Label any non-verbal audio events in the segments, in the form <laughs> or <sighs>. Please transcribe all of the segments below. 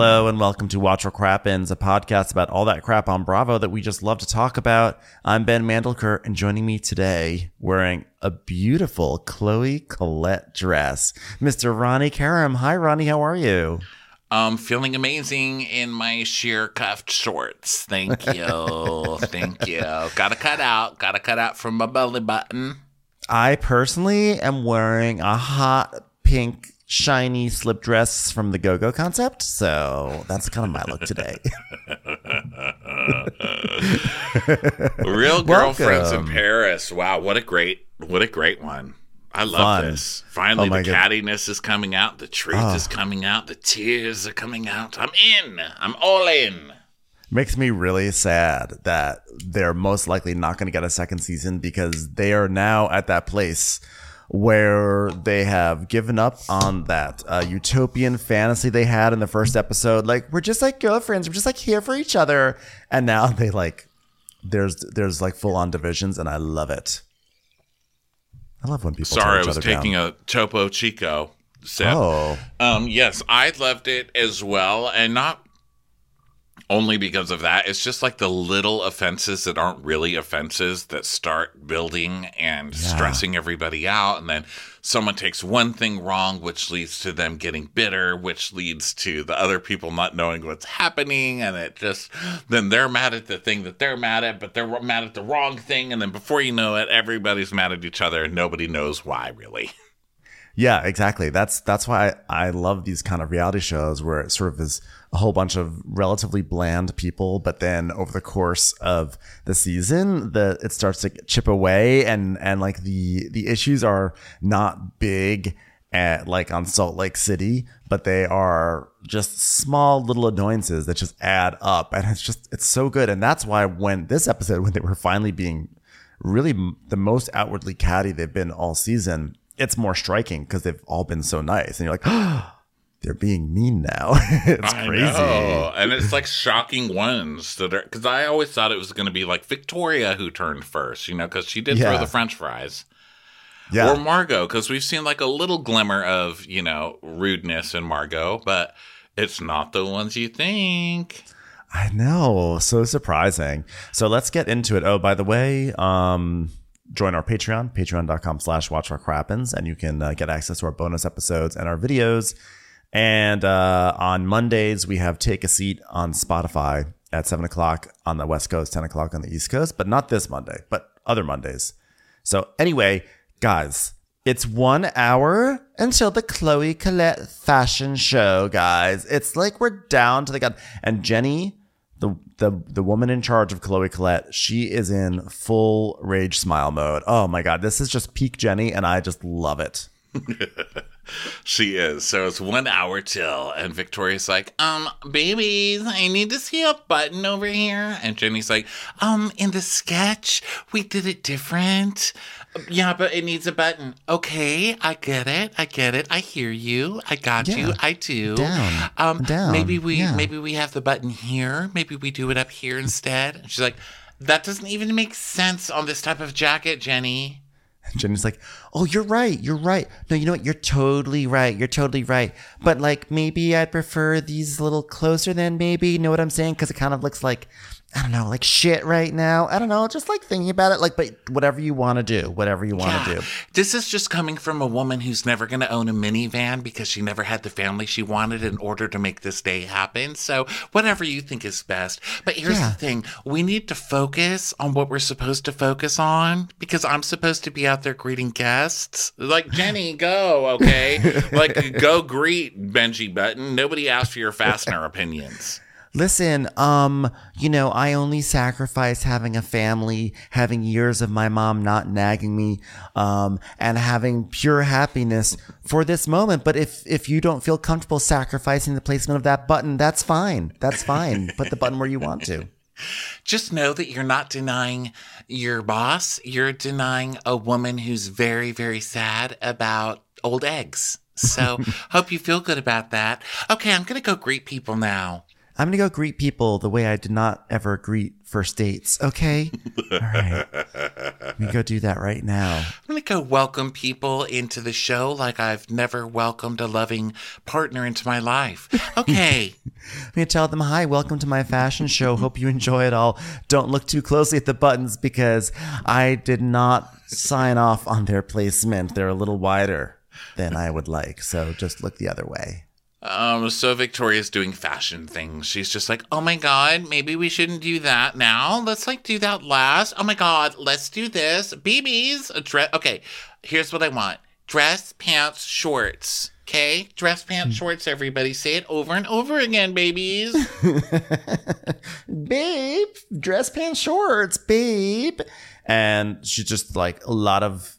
Hello and welcome to Watch What Crappens, a podcast about all that crap on Bravo that we just love to talk about. I'm Ben Mandelker, and joining me today, wearing a beautiful Chloe Colette dress, Mr. Ronnie Karam. Hi, Ronnie. How are you? I'm um, feeling amazing in my sheer cuffed shorts. Thank you. <laughs> Thank you. Gotta cut out. Gotta cut out from my belly button. I personally am wearing a hot pink shiny slip dress from the Go Go concept, so that's kind of my look today. <laughs> Real <laughs> girlfriends in Paris. Wow, what a great, what a great one. I love Fun. this. Finally, Oh my the God. cattiness is coming out. The truth Ah. is coming out. The tears are coming out. I'm in. I'm all in. Makes me really sad that they're most likely not going to get a second season because they are now at that place where they have given up on that uh, utopian fantasy they had in the first episode. Like we're just like girlfriends, we're just like here for each other, and now they like there's there's like full on divisions, and I love it. I love when people. Sorry, I was taking down. a Topo Chico sip. Oh, Um, yes, I loved it as well, and not only because of that. It's just like the little offenses that aren't really offenses that start building and stressing everybody out, and then someone takes one thing wrong, which leads to them getting bitter, which leads to the other people not knowing what's happening, and it just then they're mad at the thing that they're mad at, but they're mad at the wrong thing, and then before you know it, everybody's mad at each other, and nobody knows why really. <laughs> Yeah, exactly. That's that's why I, I love these kind of reality shows where it sort of is a whole bunch of relatively bland people, but then over the course of the season, the it starts to chip away and and like the the issues are not big at like on Salt Lake City, but they are just small little annoyances that just add up and it's just it's so good and that's why when this episode when they were finally being really the most outwardly catty they've been all season, it's more striking because they've all been so nice. And you're like, oh, <gasps> they're being mean now. <laughs> it's I crazy. know. And it's like shocking ones that are because I always thought it was going to be like Victoria who turned first, you know, because she did throw the French fries, Yeah. or Margot, because we've seen like a little glimmer of you know rudeness in Margot, but it's not the ones you think. I know. So surprising. So let's get into it. Oh, by the way, um, join our Patreon, patreon.com slash watch our crappens, and you can uh, get access to our bonus episodes and our videos. And uh, on Mondays, we have Take a Seat on Spotify at 7 o'clock on the West Coast, 10 o'clock on the East Coast, but not this Monday, but other Mondays. So anyway, guys, it's one hour until the Chloe Colette fashion show, guys. It's like we're down to the gun. And Jenny, the the the woman in charge of Chloe Colette, she is in full rage smile mode. Oh my god, this is just peak Jenny, and I just love it. <laughs> She is. So it's one hour till, and Victoria's like, um, babies, I need to see a button over here. And Jenny's like, um, in the sketch, we did it different. Yeah, but it needs a button. Okay, I get it. I get it. I hear you. I got Yeah. you. I do. Down. Um, Down. maybe we Yeah. maybe we have the button here. Maybe we do it up here instead. And she's like, that doesn't even make sense on this type of jacket, Jenny. And Jenny's like, "Oh, you're right. You're right. No, you know what? You're totally right. You're totally right. But like, maybe I'd prefer these a little closer. than maybe, you know what I'm saying? Because it kind of looks like I don't know, like shit right now. I don't know, just like thinking about it, like, but whatever you want to do, whatever you want to do. This is just coming from a woman who's never going to own a minivan because she never had the family she wanted in order to make this day happen. So, whatever you think is best. But here's Yeah. the thing we need to focus on what we're supposed to focus on because I'm supposed to be out there greeting guests. Like, <laughs> Jenny, go, okay? like, go greet Benji Button. Nobody asked for your fastener opinions. Listen, um, you know, I only sacrifice having a family, having years of my mom not nagging me, um, and having pure happiness for this moment. But if if you don't feel comfortable sacrificing the placement of that button, that's fine. That's fine. Put the button where you want to. Just know that you're not denying your boss. You're denying a woman who's very, very sad about old eggs. So <laughs> hope you feel good about that. Okay, I'm gonna go greet people now. I'm gonna go greet people the way I did not ever greet first dates. Okay. <laughs> All right. Let me go do that right now. I'm gonna go welcome people into the show like I've never welcomed a loving partner into my life. Okay. <laughs> I'm gonna tell them hi. Welcome to my fashion show. Hope you enjoy it all. Don't look too closely at the buttons because I did not sign off on their placement. They're a little wider than I would like. So just look the other way. Um, so Victoria's doing fashion things. She's just like, oh my god, maybe we shouldn't do that now. Let's like do that last. Oh my god, let's do this. BBs, a dress. Okay, here's what I want: dress, pants, shorts. Okay, dress, pants, shorts. Everybody say it over and over again, babies. <laughs> babe, dress pants shorts, babe. And she's just like a lot of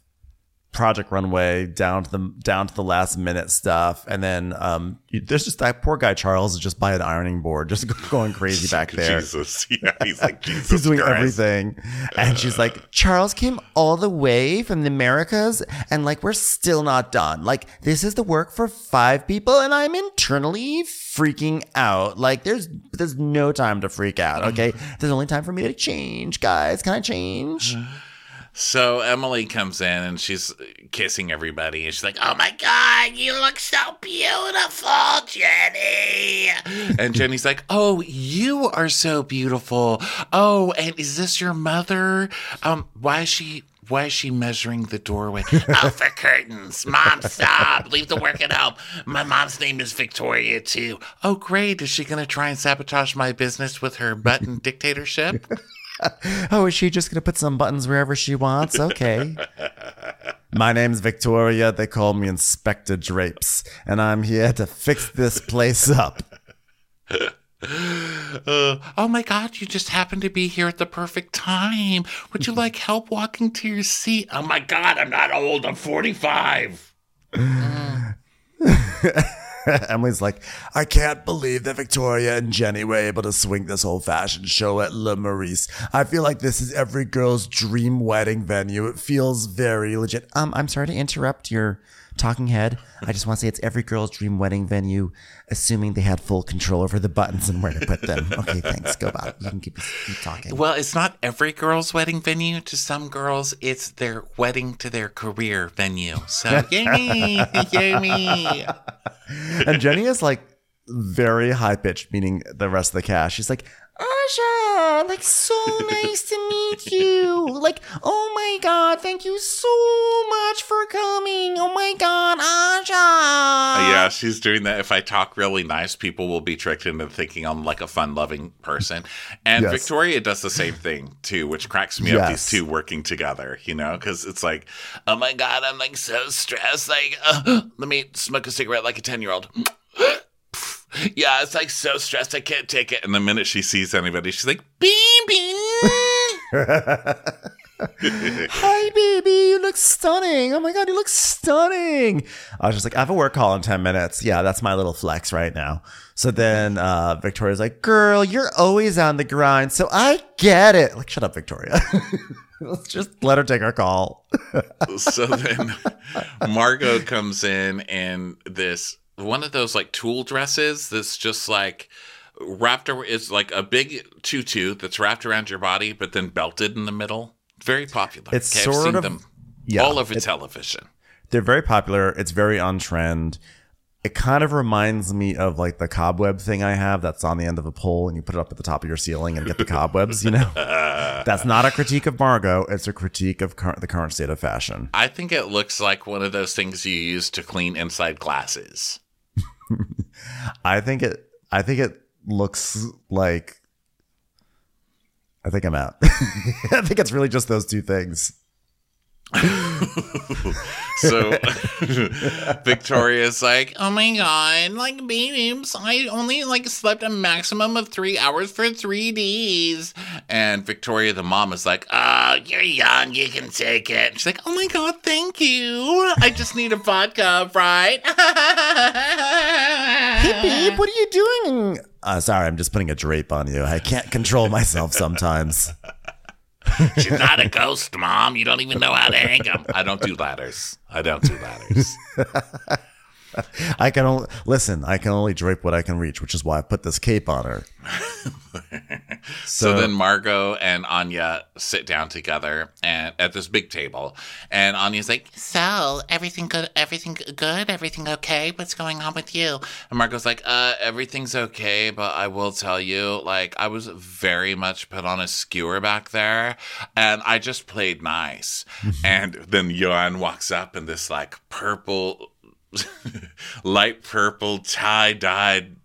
Project Runway down to the down to the last minute stuff, and then um, you, there's just that poor guy Charles is just by an ironing board, just <laughs> going crazy back <laughs> there. Jesus, <laughs> yeah, he's like Jesus He's doing Christ. everything, and she's like, Charles came all the way from the Americas, and like we're still not done. Like this is the work for five people, and I'm internally freaking out. Like there's there's no time to freak out. Okay, there's only time for me to change, guys. Can I change? So Emily comes in and she's kissing everybody, and she's like, "Oh my god, you look so beautiful, Jenny!" And <laughs> Jenny's like, "Oh, you are so beautiful. Oh, and is this your mother? Um, why is she?" Why is she measuring the doorway? <laughs> oh, for curtains. Mom, stop. Leave the work at home. My mom's name is Victoria, too. Oh, great. Is she going to try and sabotage my business with her button dictatorship? <laughs> <laughs> Oh, is she just gonna put some buttons wherever she wants? Okay. My name's Victoria. They call me Inspector Drapes, and I'm here to fix this place up. <laughs> Uh, oh my god, you just happened to be here at the perfect time. Would you like help walking to your seat? Oh my god, I'm not old, I'm 45. <laughs> <laughs> Emily's like, I can't believe that Victoria and Jenny were able to swing this whole fashion show at Le Meurice. I feel like this is every girl's dream wedding venue. It feels very legit. Um, I'm sorry to interrupt your talking head. I just want to say it's every girl's dream wedding venue, assuming they had full control over the buttons and where to put them. <laughs> Okay, thanks. Go about. You can keep, keep talking. Well, it's not every girl's wedding venue. To some girls, it's their wedding to their career venue. So, <laughs> yay me! Yay me! and Jenny is like very high pitched, meaning the rest of the cast. She's like, Asha, like so <laughs> nice to meet you. Like, oh my god, thank you so much for coming. Oh my god, Asha. Yeah, she's doing that. If I talk really nice, people will be tricked into thinking I'm like a fun loving person. And Yes. Victoria does the same thing too, which cracks me up, these two working together, you know, because it's like, oh my God, I'm like so stressed. Like, uh, let me smoke a cigarette like a 10 year old. Yeah, it's like so stressed. I can't take it. And the minute she sees anybody, she's like, beep. <laughs> Hi, baby. You look stunning. Oh my god, you look stunning. I was just like, I have a work call in 10 minutes. Yeah, that's my little flex right now. So then uh, Victoria's like, girl, you're always on the grind. So I get it. Like, shut up, Victoria. <laughs> Let's just let her take her call. <laughs> so then Margot comes in and this one of those like tulle dresses that's just like wrapped around it's like a big tutu that's wrapped around your body but then belted in the middle. Very popular. It's I've sort seen of- them yeah, all over it- television. They're very popular. It's very on trend. It kind of reminds me of like the cobweb thing I have that's on the end of a pole and you put it up at the top of your ceiling and get the cobwebs, you know? <laughs> that's not a critique of Margot. It's a critique of cur- the current state of fashion. I think it looks like one of those things you use to clean inside glasses. <laughs> I think it, I think it looks like, I think I'm out. <laughs> I think it's really just those two things. <laughs> so <laughs> Victoria's like, oh my god, like babes, I only like slept a maximum of three hours for three days. And Victoria, the mom, is like, oh, you're young, you can take it. She's like, oh my god, thank you. I just need a vodka, right? Hey, babe, what are you doing? Uh, sorry, I'm just putting a drape on you. I can't control myself sometimes. <laughs> <laughs> She's not a ghost, mom. You don't even know how to hang them. I don't do ladders. I don't do ladders. <laughs> I can only listen. I can only drape what I can reach, which is why I put this cape on her. <laughs> So, then Margot and Anya sit down together and at this big table, and Anya's like, "So everything good? Everything good? Everything okay? What's going on with you?" And Margot's like, "Uh, everything's okay, but I will tell you, like, I was very much put on a skewer back there, and I just played nice." <laughs> and then Johan walks up in this like purple, <laughs> light purple tie dyed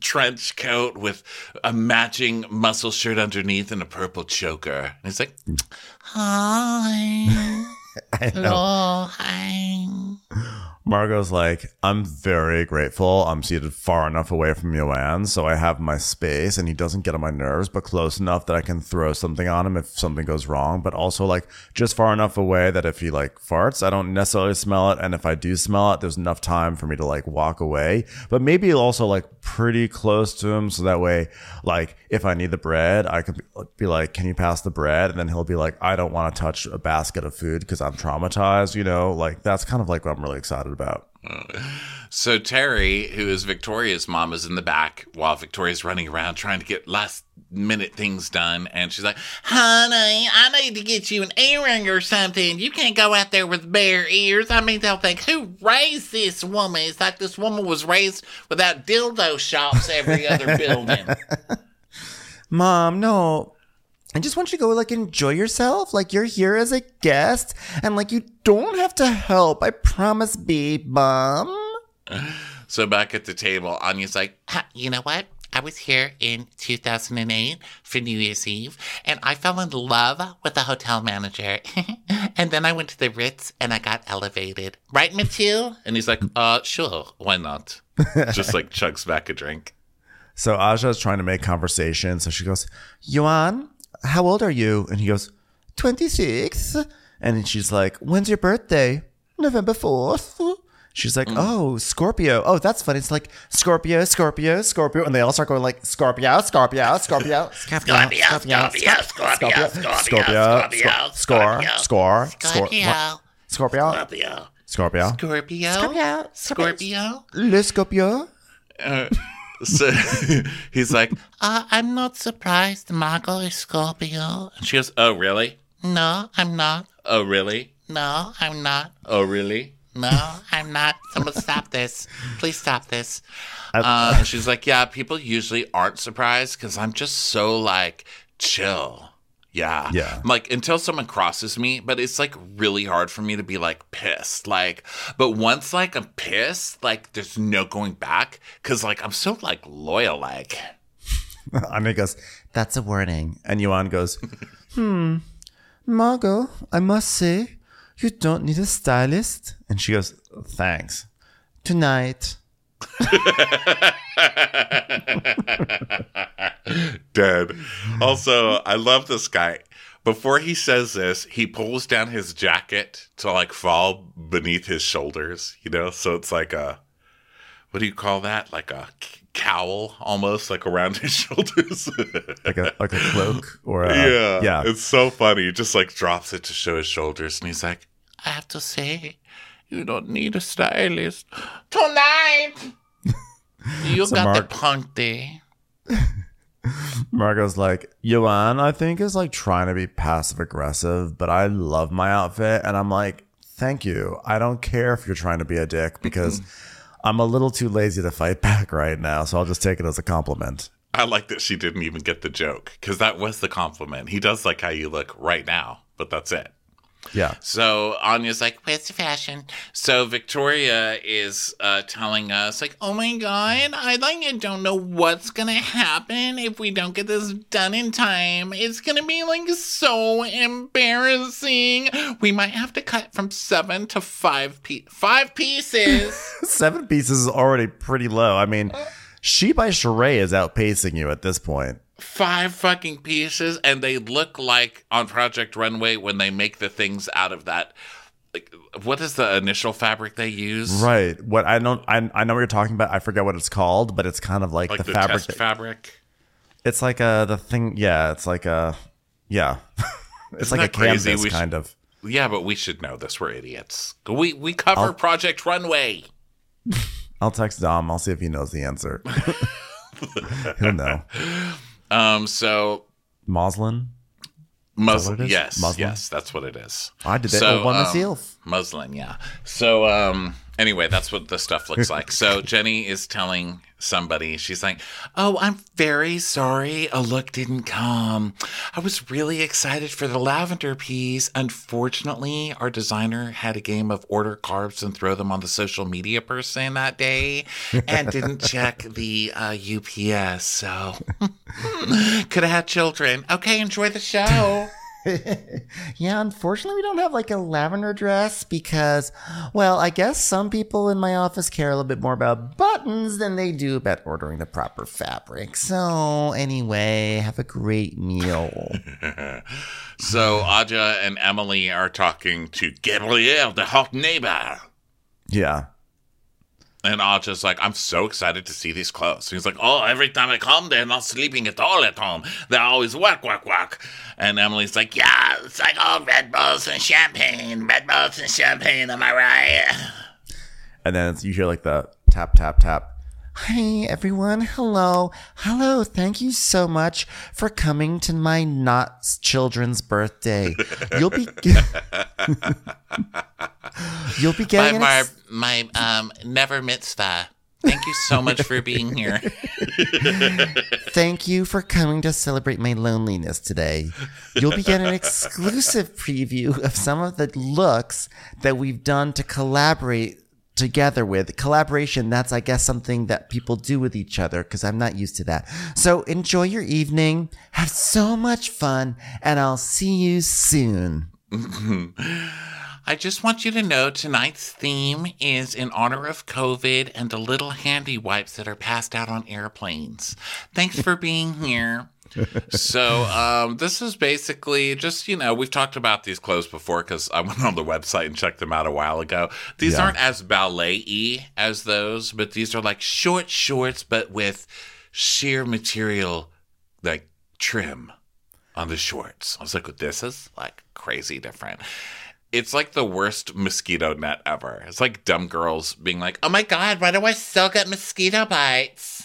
trench coat with a matching muscle shirt underneath and a purple choker. And he's like, mm. Hi. <laughs> Hello. Hi. Margot's like, I'm very grateful. I'm seated far enough away from Joanne, so I have my space, and he doesn't get on my nerves, but close enough that I can throw something on him if something goes wrong, but also like just far enough away that if he like farts, I don't necessarily smell it, and if I do smell it, there's enough time for me to like walk away. But maybe also like pretty close to him, so that way, like if I need the bread, I could be like, "Can you pass the bread?" And then he'll be like, "I don't want to touch a basket of food because I'm traumatized." You know, like that's kind of like what I'm really excited about. So Terry, who is Victoria's mom, is in the back while Victoria's running around trying to get last minute things done. And she's like, Honey, I need to get you an earring or something. You can't go out there with bare ears. I mean, they'll think, who raised this woman? It's like this woman was raised without dildo shops every other <laughs> building. Mom, no. I just want you to go like enjoy yourself. Like you're here as a guest and like you don't have to help. I promise, babe, mom. So back at the table, Anya's like, "Ha, you know what? I was here in 2008 for New Year's Eve, and I fell in love with the hotel manager. <laughs> and then I went to the Ritz and I got elevated. Right, Mathieu? And he's like, uh, sure, why not? <laughs> Just like chugs back a drink. So Aja's trying to make conversation. So she goes, Yuan, how old are you? And he goes, 26. And then she's like, when's your birthday? November 4th. She's like, oh, Scorpio. Oh, that's funny. It's like Scorpio, Scorpio, Scorpio. And they all start going like Scorpio, Scorpio, Scorpio, Scorpio, Scorpio, Scorpio, Scorpio, Scorpio, Scorpio, score, score, score, Scorpio, Scorpio, Scorpio, Scorpio, Scorpio, Scorpio. Le Scorpio. So <laughs> he's like, uh, I'm not surprised Margot is Scorpio. And she goes, Oh, really? No, I'm not. Oh, really? No, I'm not. Oh, really? No, I'm not. Someone stop this. Please stop this. Uh, <laughs> and she's like, Yeah, people usually aren't surprised because I'm just so like chill. Yeah. Yeah. Like until someone crosses me, but it's like really hard for me to be like pissed. Like, but once like I'm pissed, like there's no going back because like I'm so like loyal. Like, <laughs> Anya goes, that's a warning. And Yuan goes, <laughs> hmm, Margot, I must say, you don't need a stylist. And she goes, thanks. Tonight. <laughs> dead. Also, I love this guy. Before he says this, he pulls down his jacket to like fall beneath his shoulders, you know? So it's like a, what do you call that? Like a c- cowl almost, like around <laughs> his shoulders. Like a like a cloak or a, yeah. yeah. It's so funny. He just like drops it to show his shoulders. And he's like, I have to say, you don't need a stylist. Tonight! <laughs> you So got Mark- the punk day. <laughs> Margot's like, Yuan, I think is like trying to be passive aggressive, but I love my outfit. And I'm like, thank you. I don't care if you're trying to be a dick because I'm a little too lazy to fight <laughs> back right now. So I'll just take it as a compliment. I like that she didn't even get the joke because that was the compliment. He does like how you look right now, but that's it. Yeah. So Anya's like, "Where's the fashion?" So Victoria is uh, telling us, like, "Oh my god, I like I don't know what's gonna happen if we don't get this done in time. It's gonna be like so embarrassing. We might have to cut from seven to five pe- five pieces." <laughs> Seven pieces is already pretty low. I mean, She by Sheree is outpacing you at this point. Five fucking pieces and they look like on project runway when they make the things out of that like what is the initial fabric they use Right. What I know I, I know what you're talking about. I forget what it's called, but it's kind of like, like the, the, fabric. that- fabric it's like a the thing. Yeah, it's like a yeah. <laughs> it's Isn't like a crazy? canvas We should- kind of. yeah but we should know this we're idiots we we cover I'll- project runway <laughs> I'll text Dom. I'll see if he knows the answer. <laughs> He'll know. Um so muslin is? yes Muslin? yes that's what it is I did that So, one um, myself. Muslin, yeah. So um anyway, that's what the stuff looks like. So <laughs> Jenny is telling somebody, she's like, Oh, I'm very sorry a look didn't come. I was really excited for the lavender piece. Unfortunately, our designer had a game of order carbs and throw them on the social media person that day and didn't <laughs> check the uh, UPS. So <laughs> could have had children. Okay, enjoy the show. <laughs> Yeah, unfortunately, we don't have like a lavender dress because, well, I guess some people in my office care a little bit more about buttons than they do about ordering the proper fabric. So, anyway, have a great meal. <laughs> So Aja and Emily are talking to Gabrielle, the hot neighbor. Yeah. And Aja's like, I'm so excited to see these clothes. He's like, Oh, every time I come, they're not sleeping at all at home. They're always work, work, work. And Emily's like, Yeah, it's like all Red Bulls and champagne. Red Bulls and champagne, am I right? And then you hear like the tap tap tap. Hi, everyone. Hello. Hello. Thank you so much for coming to my not children's birthday. You'll be. <laughs> You'll be getting my, ex- my um, never mitzvah. Thank you so much for being here. <laughs> Thank you for coming to celebrate my loneliness today. You'll be getting an exclusive preview of some of the looks that we've done to collaborate together with. Collaboration, that's, I guess, something that people do with each other because I'm not used to that. So enjoy your evening, have so much fun, and I'll see you soon. <laughs> I just want you to know tonight's theme is in honor of COVID and the little handy wipes that are passed out on airplanes. Thanks for being here. So um, this is basically just you know we've talked about these clothes before because I went on the website and checked them out a while ago. These Yeah. aren't as ballet-y as those, but these are like short shorts, but with sheer material like trim on the shorts. I was like, this is like crazy different. It's like the worst mosquito net ever. It's like dumb girls being like, oh my God, why do I still get mosquito bites?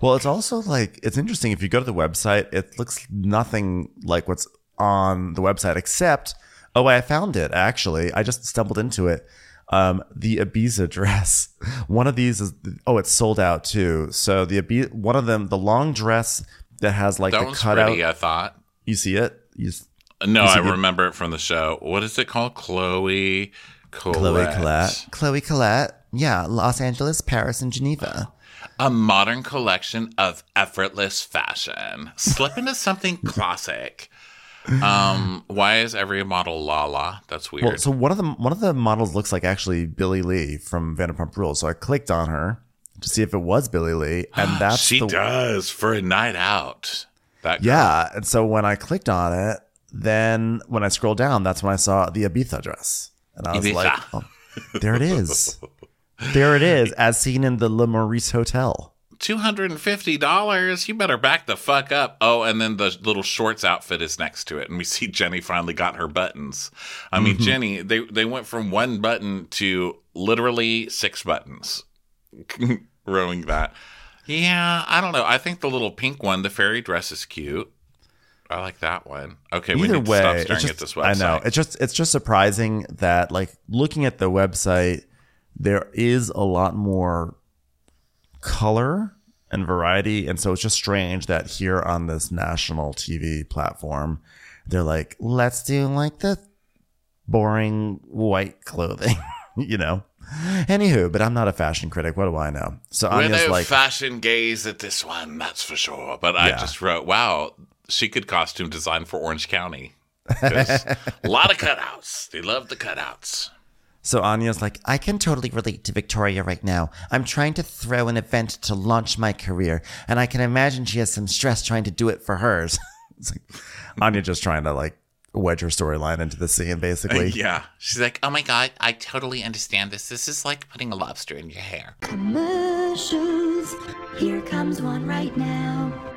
Well, it's also like it's interesting if you go to the website, it looks nothing like what's on the website except oh, I found it actually. I just stumbled into it. Um, the Ibiza <laughs> dress. One of these is oh, it's sold out too. So the Ibiza, one of them, the long dress that has like That the cutout. pretty, I thought. You see it? You No, I see the- remember it from the show. What is it called? Chloe Chloe Colette. Collette. Chloe Colette, yeah, Los Angeles, Paris, and Geneva. A modern collection of effortless fashion. Slip into something classic. Um, why is every model Lala? That's weird. Well, so one of the one of the models looks like actually Billie Lee from Vanderpump Rules. So I clicked on her to see if it was Billie Lee, and <gasps> that's she the does for a night out. That girl. Yeah. And so when I clicked on it, then when I scrolled down, that's when I saw the Ibiza dress. And I was Ibiza. like, oh, there it is. <laughs> there it is, <laughs> as seen in the Le Meurice Hotel. two hundred and fifty dollars. You better back the fuck up. Oh, and then the little shorts outfit is next to it, and we see Jenny finally got her buttons. I mean, Mm-hmm. Jenny, they they went from one button to literally six buttons. <laughs> Rowing that. Yeah, I don't know. I think the little pink one, the fairy dress, is cute. I like that one. Okay, we need way, to stop staring just, at this website. I know. It's just it's just surprising that like looking at the website, there is a lot more color and variety. And so it's just strange that here on this national TV platform, they're like, let's do like the boring white clothing, <laughs> you know. Anywho, but I'm not a fashion critic. What do I know? So We're Anya's no like, fashion gaze at this one, that's for sure. But I Yeah. just wrote, wow, she could costume design for Orange County. <laughs> a lot of cutouts. They love the cutouts. So Anya's like, I can totally relate to Victoria right now. I'm trying to throw an event to launch my career, and I can imagine she has some stress trying to do it for hers. <laughs> it's like Anya just trying to like wedge her storyline into the scene, basically. <laughs> Yeah. She's like, oh my God, I totally understand this. This is like putting a lobster in your hair. Commercials. Here comes one right now.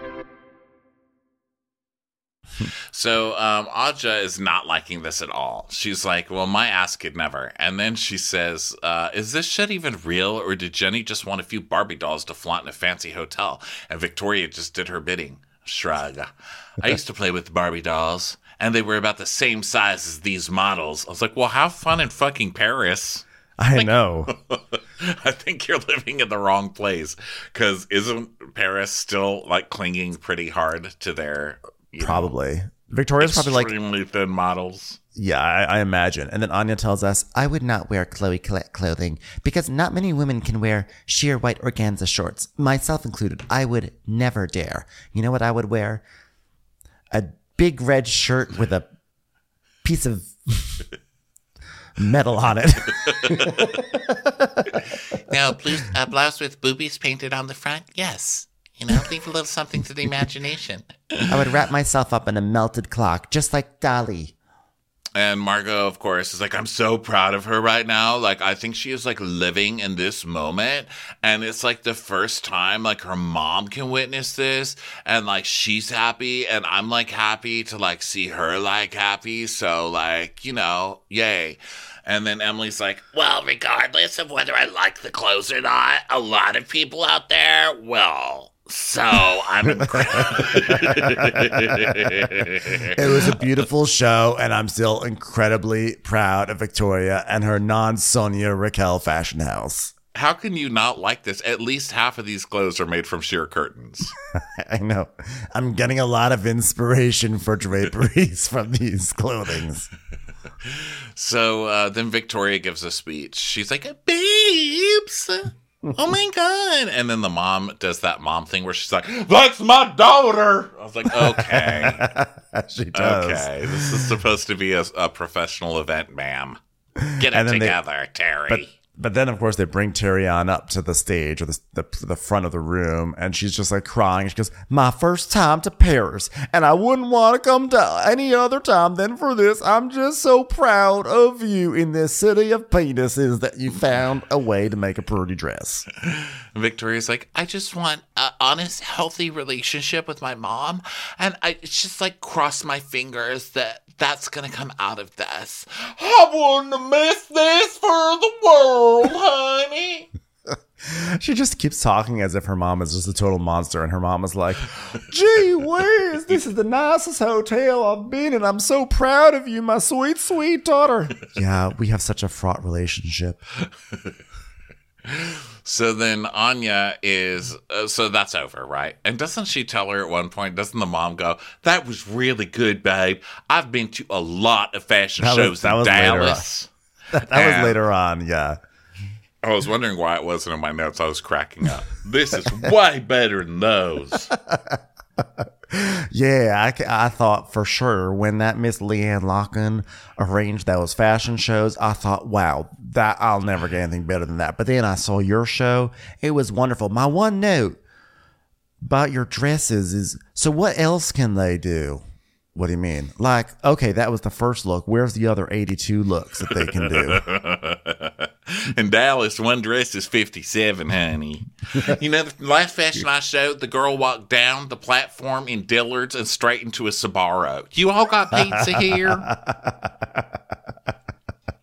So um, Aja is not liking this at all. She's like, "Well, my ass could never." And then she says, uh, "Is this shit even real, or did Jenny just want a few Barbie dolls to flaunt in a fancy hotel, and Victoria just did her bidding?" Shrug. I used to play with Barbie dolls, and they were about the same size as these models. I was like, "Well, have fun in fucking Paris." I know. <laughs> I think you're living in the wrong place because isn't Paris still like clinging pretty hard to their you know, Probably. Victoria's probably like, extremely thin models? yeah, I, I imagine. And then Anya tells us, I would not wear Chloe Colette clothing because not many women can wear sheer white organza shorts, myself included. I would never dare. You know what I would wear? A big red shirt with a piece of <laughs> metal on it. <laughs> No, blue, a blouse with boobies painted on the front? Yes. You know, leave a little something to the imagination. I would wrap myself up in a melted clock, just like Dali. And Margot, of course, is like, I'm so proud of her right now. Like, I think she is like living in this moment. And it's like the first time like her mom can witness this. And like she's happy. And I'm like happy to like see her like happy. So, like, you know, yay. And then Emily's like, well, regardless of whether I like the clothes or not, a lot of people out there, well, so I'm <laughs> it was a beautiful show, and I'm still incredibly proud of Victoria and her non Sonia Rykiel fashion house. How can you not like this? At least half of these clothes are made from sheer curtains. <laughs> I know. I'm getting a lot of inspiration for draperies <laughs> from these clothings. So uh, then Victoria gives a speech. She's like, "Babes, <laughs> oh my god!" And then the mom does that mom thing where she's like, "That's my daughter." I was like, "Okay, <laughs> she does. okay, this is supposed to be a, a professional event, ma'am. Get it then they- together, Terry." But but then of course they bring Terry on up to the stage or the, the the front of the room and she's just like crying. She goes, "My first time to Paris, and I wouldn't want to come to any other time than for this. I'm just so proud of you in this city of penises that you found a way to make a pretty dress." <laughs> Victoria's like, I just want an honest, healthy relationship with my mom. And I it's just like cross my fingers that that's going to come out of this. I wouldn't miss this for the world, honey. <laughs> She just keeps talking as if her mom is just a total monster, and her mom is like, "Gee whiz, this is the nicest hotel I've been in. I'm so proud of you, my sweet, sweet daughter." <laughs> Yeah, we have such a fraught relationship. <laughs> So then Anya is, uh, so that's over, right? And doesn't she tell her at one point, doesn't the mom go, That was really good, babe. I've been to a lot of fashion That was- shows that in was. Dallas. <laughs> That And- was later on, yeah. I was wondering why it wasn't in my notes. I was cracking up. This is way better than those. <laughs> Yeah, I, I thought for sure when that Miss LeeAnne Locken arranged those fashion shows, I thought, wow, that I'll never get anything better than that. But then I saw your show; it was wonderful. My one note about your dresses is: so what else can they do? What do you mean? Like, okay, that was the first look. Where's the other eighty-two looks that they can do? <laughs> <laughs> In Dallas, one dress is 57, honey. You know, the last <laughs> fashion I showed, the girl walked down the platform in Dillard's and straight into a Sbarro. You all got pizza here?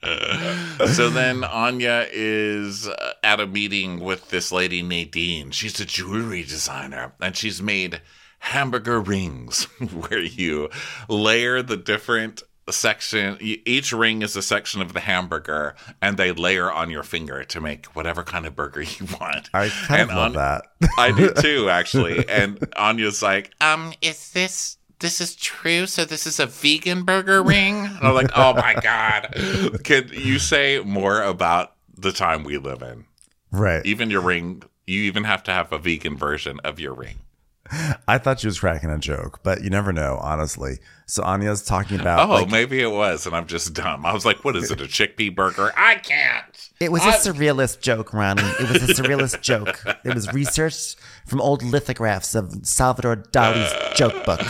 <laughs> so then Anya is uh, at a meeting with this lady, Nadine. She's a jewelry designer, and she's made hamburger rings where you layer the different section each ring is a section of the hamburger and they layer on your finger to make whatever kind of burger <laughs> you want I kind And of love on- that. I do <laughs> too, actually. And Anya's like, um, is this this is true. So this is a vegan burger ring. And I'm like, oh my god. Can you say more about the time we live in? Right. Even your ring, you even have to have a vegan version of your ring. I thought she was cracking a joke, but you never know, honestly. So Anya's talking about Oh, like, maybe it was, and I'm just dumb. I was like, what is it, a chickpea burger? I can't. It was a surrealist joke, Ronnie. It was a surrealist <laughs> joke. It was researched from old lithographs of Salvador Dali's <sighs> joke book.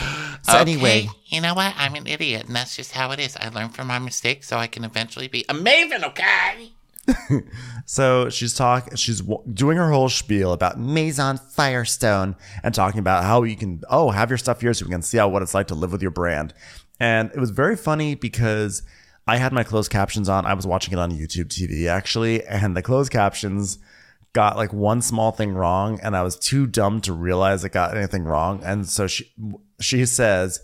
So anyway, you know what? I'm an idiot, and that's just how it is. I learn from my mistakes so I can eventually be amazing, okay? <laughs> So she's talking. She's w- doing her whole spiel about Maison Firestone. and talking about how you can oh have your stuff here so we can see how what it's like to live with your brand. And it was very funny because I had my closed captions on. I was watching it on YouTube TV actually, and the closed captions got like one small thing wrong, and I was too dumb to realize it got anything wrong. And so she she says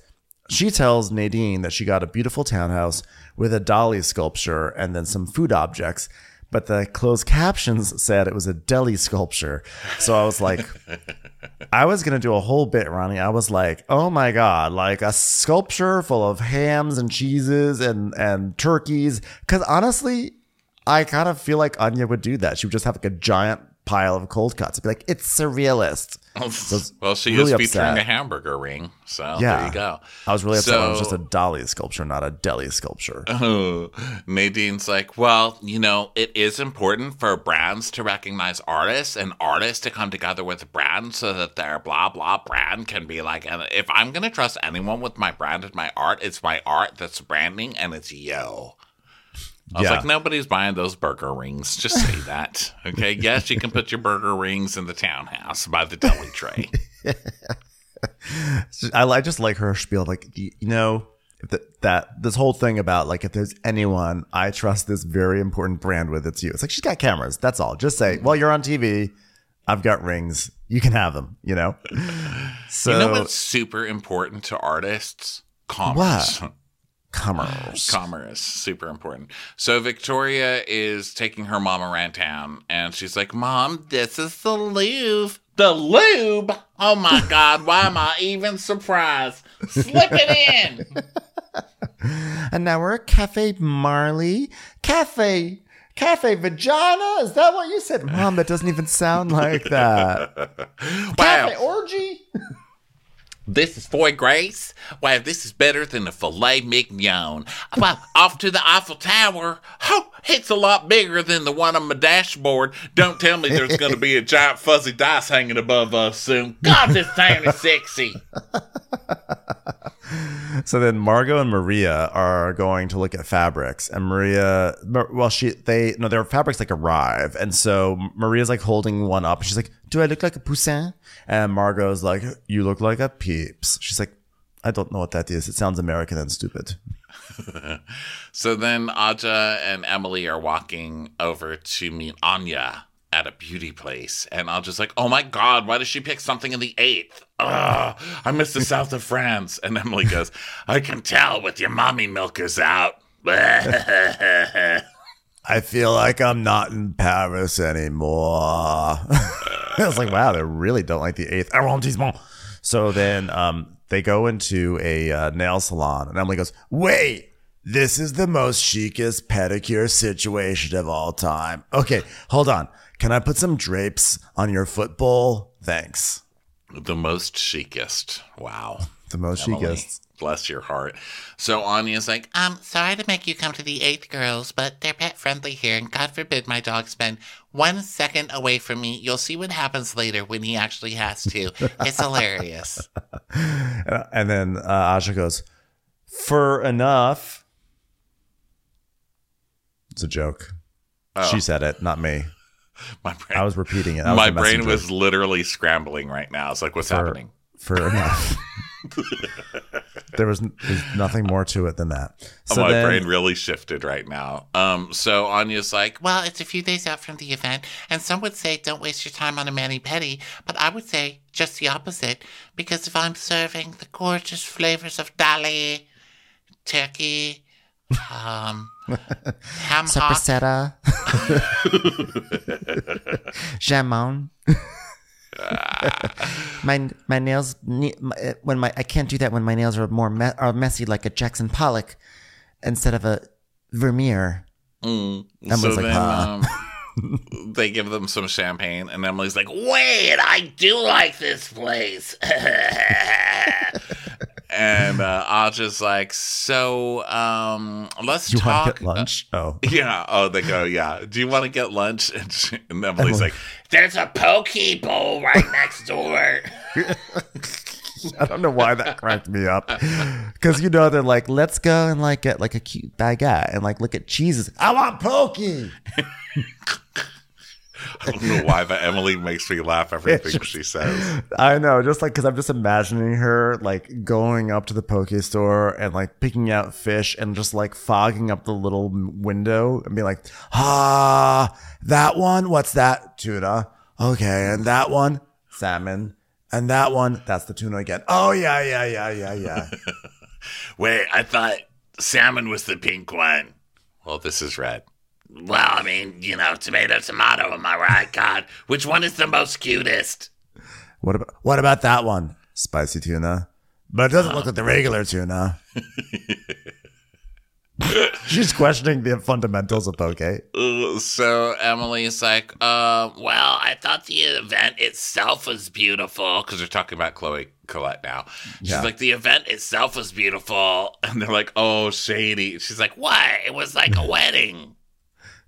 she tells Nadine that she got a beautiful townhouse with a Dali sculpture and then some food objects. But the closed captions said it was a deli sculpture. So I was like, I was gonna do a whole bit, Ronnie. I was like, oh my god, like a sculpture full of hams and cheeses and and turkeys. Because honestly, I kind of feel like Anya would do that. She would just have like a giant pile of cold cuts. and be like, it's surrealist. Oh, <laughs> it's well, she really is featuring upset. a hamburger ring, so Yeah. there you go. I was really upset when it was just a Dali sculpture, not a deli sculpture. Oh, <laughs> Nadine's like, well, you know, it is important for brands to recognize artists and artists to come together with brands so that their blah blah brand can be like. And if I'm gonna trust anyone with my brand and my art, it's my art that's branding, and it's yo. I was Yeah. like, nobody's buying those burger rings. Just say <laughs> that, okay? Yes, you can put your burger rings in the townhouse by the deli tray. <laughs> I, I just like her spiel, like you know that that this whole thing about like if there's anyone I trust this very important brand with, it's you. It's like she's got cameras. That's all. Just say, well, you're on TV. I've got rings. You can have them. You know. So you know what's super important to artists? Commerce. Commerce. commerce super important so victoria is taking her mom around town and she's like mom this is the louvre the lube oh my <laughs> god why am i even surprised slip it in <laughs> And now we're at Cafe Marly. Cafe. Cafe Vagina? Is that what you said? Mom, that doesn't even sound like that. <laughs> Cafe Orgy? This is foie gras. Wow this is better than the filet mignon. Wow off to the eiffel tower. Oh it's a lot bigger than the one on my dashboard. Don't tell me there's going to be a giant fuzzy dice hanging above us soon. God this town is sexy. <laughs> So then Margot and Maria are going to look at fabrics, and Maria, well, she they no, their fabrics like arrive, and so Maria's like holding one up. and She's like, "Do I look like a poussin?" And Margot's like, "You look like a peeps." She's like, "I don't know what that is. It sounds American and stupid." <laughs> So then Aja and Emily are walking over to meet Anya at a beauty place. And Aja's like, oh my God, why does she pick something in the eighth? Ugh, I miss the south of France. And Emily goes, I can tell with your mommy milkers out. <laughs> I feel like I'm not in Paris anymore. <laughs> I was like, wow, they really don't like the eighth arrondissement. So then um, they go into a uh, nail salon, and Emily goes, wait, this is the most chicest pedicure situation of all time. Okay, hold on. Can I put some drapes on your foot bowl? Thanks. the most chicest. Wow. The most Emily, chicest. Bless your heart. So Anya's like, Um, sorry to make you come to the eighth girls, but they're pet friendly here, and God forbid my dog spend one second away from me. You'll see what happens later when he actually has to. It's hilarious. <laughs> And, then uh, Aja goes, for enough. It's a joke. She said it, not me. <laughs> my brain, I was repeating it. I my the brain was literally scrambling right now. It's like, what's for, happening? for enough. <laughs> <laughs> there was nothing more to it than that. So my then, brain really shifted right now. Um, so Anya's like, Well, it's a few days out from the event, and some would say don't waste your time on a mani pedi, but I would say just the opposite, because if I'm serving the gorgeous flavors of dali, turkey, um, <laughs> ham hock. <laughs> Jamon. <laughs> my my nails uh, when my I can't do that when my nails are more me- are messy like a Jackson Pollock instead of a Vermeer. so Emily's like, then "Huh." um, they give them some champagne, and Emily's like, Wait, I do like this place. <laughs> and uh, Aja's like, so um, let's You talk. get lunch? Oh, <laughs> Yeah. Oh, they go. Yeah. Do you want to get lunch? And, she, and Emily's like, There's a poke bowl right <laughs> next door. <laughs> I don't know why that cracked me up. Because you know they're like, let's go and like get like a cute baguette and like look at cheeses. I want pokey. <laughs> I don't know why, but Emily makes me laugh everything she says. I know, just like because I'm just imagining her like going up to the poke store and like picking out fish and just like fogging up the little window and being like, ah, that one, what's that? Tuna. Okay, and that one, salmon. And that one, that's the tuna again. Oh yeah, yeah, yeah, yeah, yeah. <laughs> Wait, I thought salmon was the pink one. Well, this is red. Well, I mean, you know, tomato, tomato, am I right? God, which one is the most cutest? what about what about that one? Spicy tuna. But it doesn't look like the regular tuna. <laughs> She's questioning the fundamentals of poke. So Emily's like, uh, Well, I thought the event itself was beautiful. because they're talking about Chloe Colette now. She's Yeah. like, the event itself was beautiful. And they're like, oh, shady. She's like, What? It was like a wedding.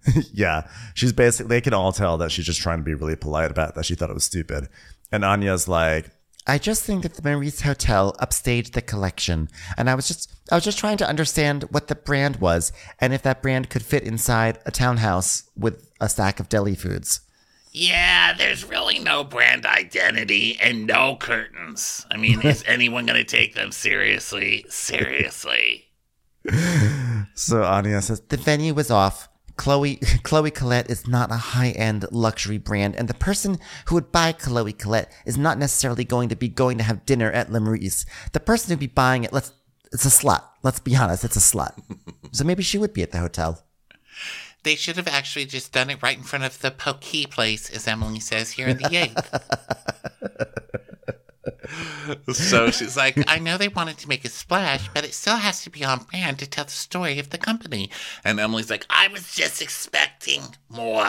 <laughs> Yeah, she's basically. They can all tell that she's just trying to be really polite about that. She thought it was stupid, and Anya's like, I just think that the Meurice Hotel upstaged the collection, and I was just I was just trying to understand what the brand was and if that brand could fit inside a townhouse with a stack of deli foods. Yeah, there's really no brand identity and no curtains. I mean, <laughs> is anyone going to take them seriously? Seriously. <laughs> so Anya says, The venue was off. Chloe <laughs> Chloe Colette is not a high-end luxury brand, and the person who would buy Chloe Colette is not necessarily going to be going to have dinner at Le Meurice. The person who'd be buying it, let's it's a slut. Let's be honest, it's a slut. <laughs> so maybe she would be at the hotel. They should have actually just done it right in front of the pokey place, as Emily says here in the eighth. <laughs> so she's like, I know they wanted to make a splash, but it still has to be on brand to tell the story of the company. and Emily's like, I was just expecting more.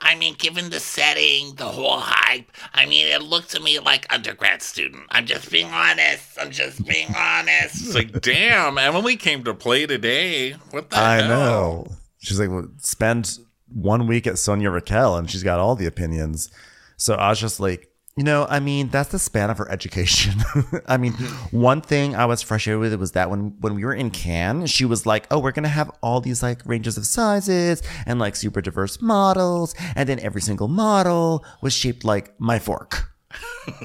I mean, given the setting, the whole hype, I mean, it looked to me like undergrad student. I'm just being honest. I'm just being honest. it's like, damn, Emily came to play today. What the I hell? know. She's like, well, spend one week at Sonia Rykiel, and she's got all the opinions. So I was just like, you know, I mean, that's the span of her education. <laughs> I mean, one thing I was frustrated with was that when when we were in Cannes, she was like, "Oh, we're gonna have all these like ranges of sizes and like super diverse models, and then every single model was shaped like my fork." <laughs>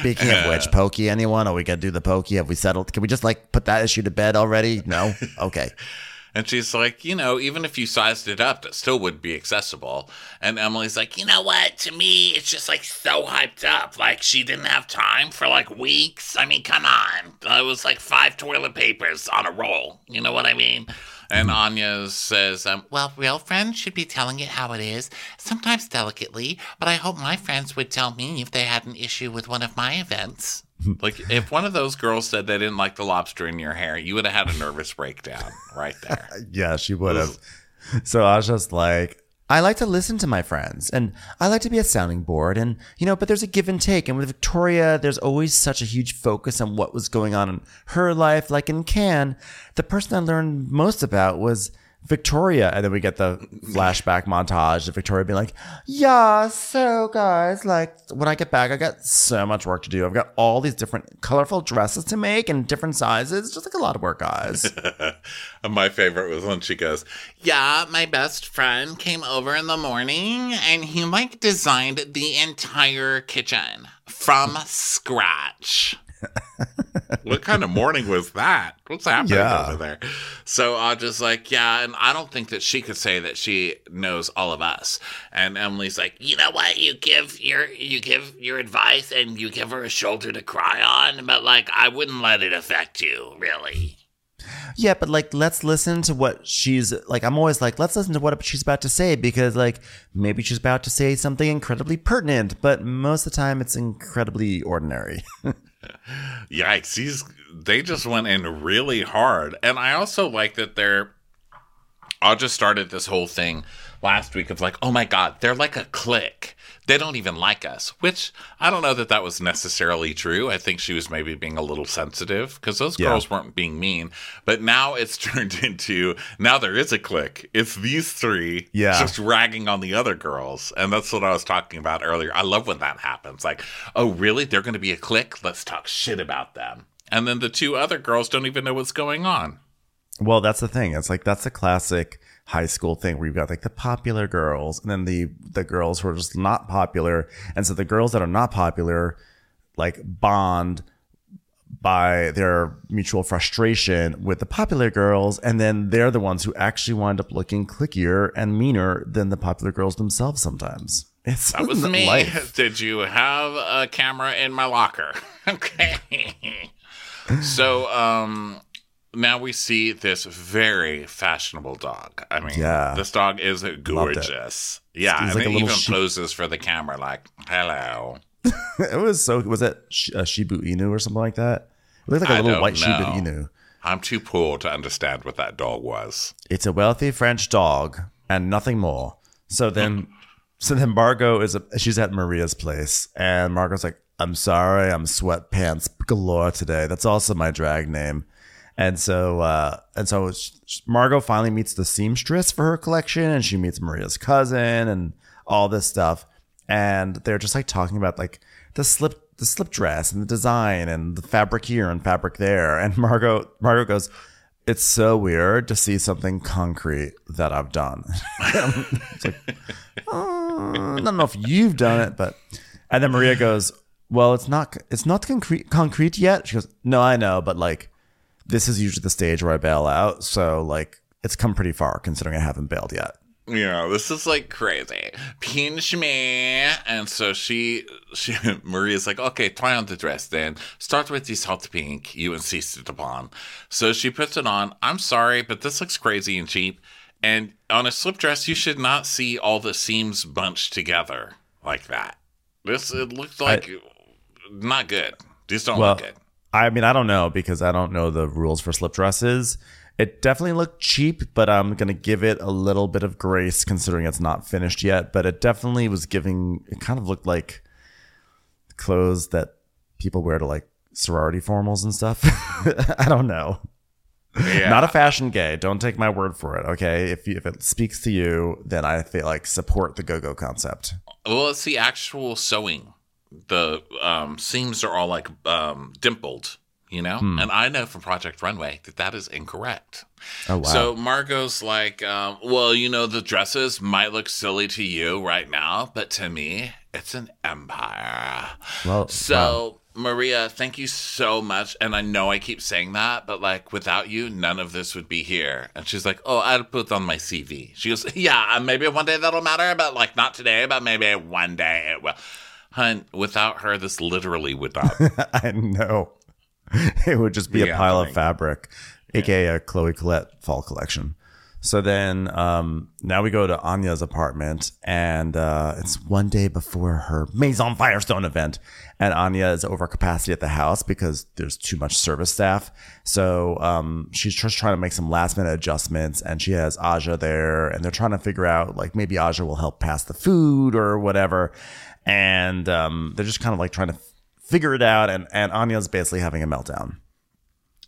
Speaking of which, pokey, anyone? Are we gonna do the pokey? Have we settled? Can we just like put that issue to bed already? No. Okay. And she's like, you know, even if you sized it up, that still would be accessible. And Emily's like, You know what? To me, it's just like so hyped up. Like she didn't have time for like weeks. I mean, come on. It was like five toilet papers on a roll. You know what I mean? and Anya says, um, Well, real friends should be telling it how it is, sometimes delicately, but I hope my friends would tell me if they had an issue with one of my events. Like, if one of those girls said they didn't like the lobster in your hair, you would have had a nervous breakdown right there. <laughs> Yeah, she would have. So I was just like, I like to listen to my friends and I like to be a sounding board. And, you know, but there's a give and take. And with Victoria, there's always such a huge focus on what was going on in her life. Like in Cannes, the person I learned most about was Victoria. And then we get the flashback montage of Victoria being like, Yeah, so guys, like when I get back, I got so much work to do. I've got all these different colorful dresses to make and different sizes. Just like a lot of work, guys. <laughs> My favorite was when she goes, Yeah, my best friend came over in the morning and he like designed the entire kitchen from scratch. What kind of morning was that? What's happening Yeah. over there? So I just like, yeah, and I don't think that she could say that she knows all of us. And Emily's like, You know what? You give your you give your advice and you give her a shoulder to cry on, but like I wouldn't let it affect you, really. yeah, but like, let's listen to what she's like. I'm always like, let's listen to what she's about to say because, like, maybe she's about to say something incredibly pertinent, but most of the time it's incredibly ordinary. <laughs> Yikes! He's they just went in really hard, and I also like that they're. I just started this whole thing last week of like, oh my god, they're like a clique. They don't even like us, which I don't know that that was necessarily true. I think she was maybe being a little sensitive because those Yeah. girls weren't being mean. But now it's <laughs> turned into now there is a clique. It's these three Yeah. just ragging on the other girls. And that's what I was talking about earlier. I love when that happens. Like, oh, really? They're going to be a clique? Let's talk shit about them. And then the two other girls don't even know what's going on. Well, that's the thing. It's like that's a classic high school thing where you've got like the popular girls and then the the girls who are just not popular. And so the girls that are not popular like bond by their mutual frustration with the popular girls and then they're the ones who actually wind up looking clickier and meaner than the popular girls themselves sometimes. It's That was me. life. <laughs> Did you have a camera in my locker? <laughs> okay. <laughs> so, um, now we see this very fashionable dog. I mean, Yeah. this dog is gorgeous. Yeah, He's and like it even sheep. poses for the camera, like, hello. <laughs> It was so was that Sh- uh, Shiba Inu or something like that? It looked like a I little white Shiba know. Inu. I'm too poor to understand what that dog was. it's a wealthy French dog and nothing more. So then, <laughs> so then Margot is a, she's at Maria's place, and Margot's like, "I'm sorry, I'm sweatpants galore today. That's also my drag name." And so, uh, and so Margot finally meets the seamstress for her collection, and she meets Maria's cousin and all this stuff, and they're just like talking about like the slip. The slip dress and the design and the fabric here and fabric there. And <laughs> Margot, Margot goes, it's so weird to see something concrete that I've done. <laughs> it's like, uh, I don't know if you've done it, but and then Maria goes, "Well, it's not it's not concrete concrete yet." She goes, "No, I know, but like this is usually the stage where I bail out, so like it's come pretty far considering I haven't bailed yet." You know, this is like crazy. Pinch me. And so she, she, <laughs> Maria's like, okay, try on the dress then. Start with this hot pink you insisted upon. So she puts it on. I'm sorry, but this looks crazy and cheap. And on a slip dress, you should not see all the seams bunched together like that. This, it looks like not good. These don't Well, look good. I mean, I don't know because I don't know the rules for slip dresses. It definitely looked cheap, but I'm gonna give it a little bit of grace considering it's not finished yet. But it definitely was giving. It kind of looked like clothes that people wear to like sorority formals and stuff. <laughs> I don't know. Yeah. Not a fashion gay. Don't take my word for it. Okay, if you, if it speaks to you, then I feel like support the go go concept. Well, it's the actual sewing. The um, seams are all like um, dimpled, you know? Hmm. And I know from Project Runway that that is incorrect. Oh wow. So Margot's like, um, well, you know, the dresses might look silly to you right now, but to me, it's an empire. well, So, Maria, thank you so much. And I know I keep saying that, but like without you, none of this would be here. And she's like, oh, I'll put on my CV. She goes, yeah, maybe one day that'll matter, but like not today, but maybe one day it will. Hun, without her, this literally would not. <laughs> I know. It would just be a Yeah, pile of fabric, aka a Chloe Colette fall collection. So then um, now we go to Anya's apartment, and uh, it's one day before her Maison Firestone event. And Anya is over capacity at the house because there's too much service staff. So um, she's just trying to make some last minute adjustments, and she has Aja there, and they're trying to figure out like maybe Aja will help pass the food or whatever. And um, they're just kind of like trying to figure it out and, and Anya's basically having a meltdown.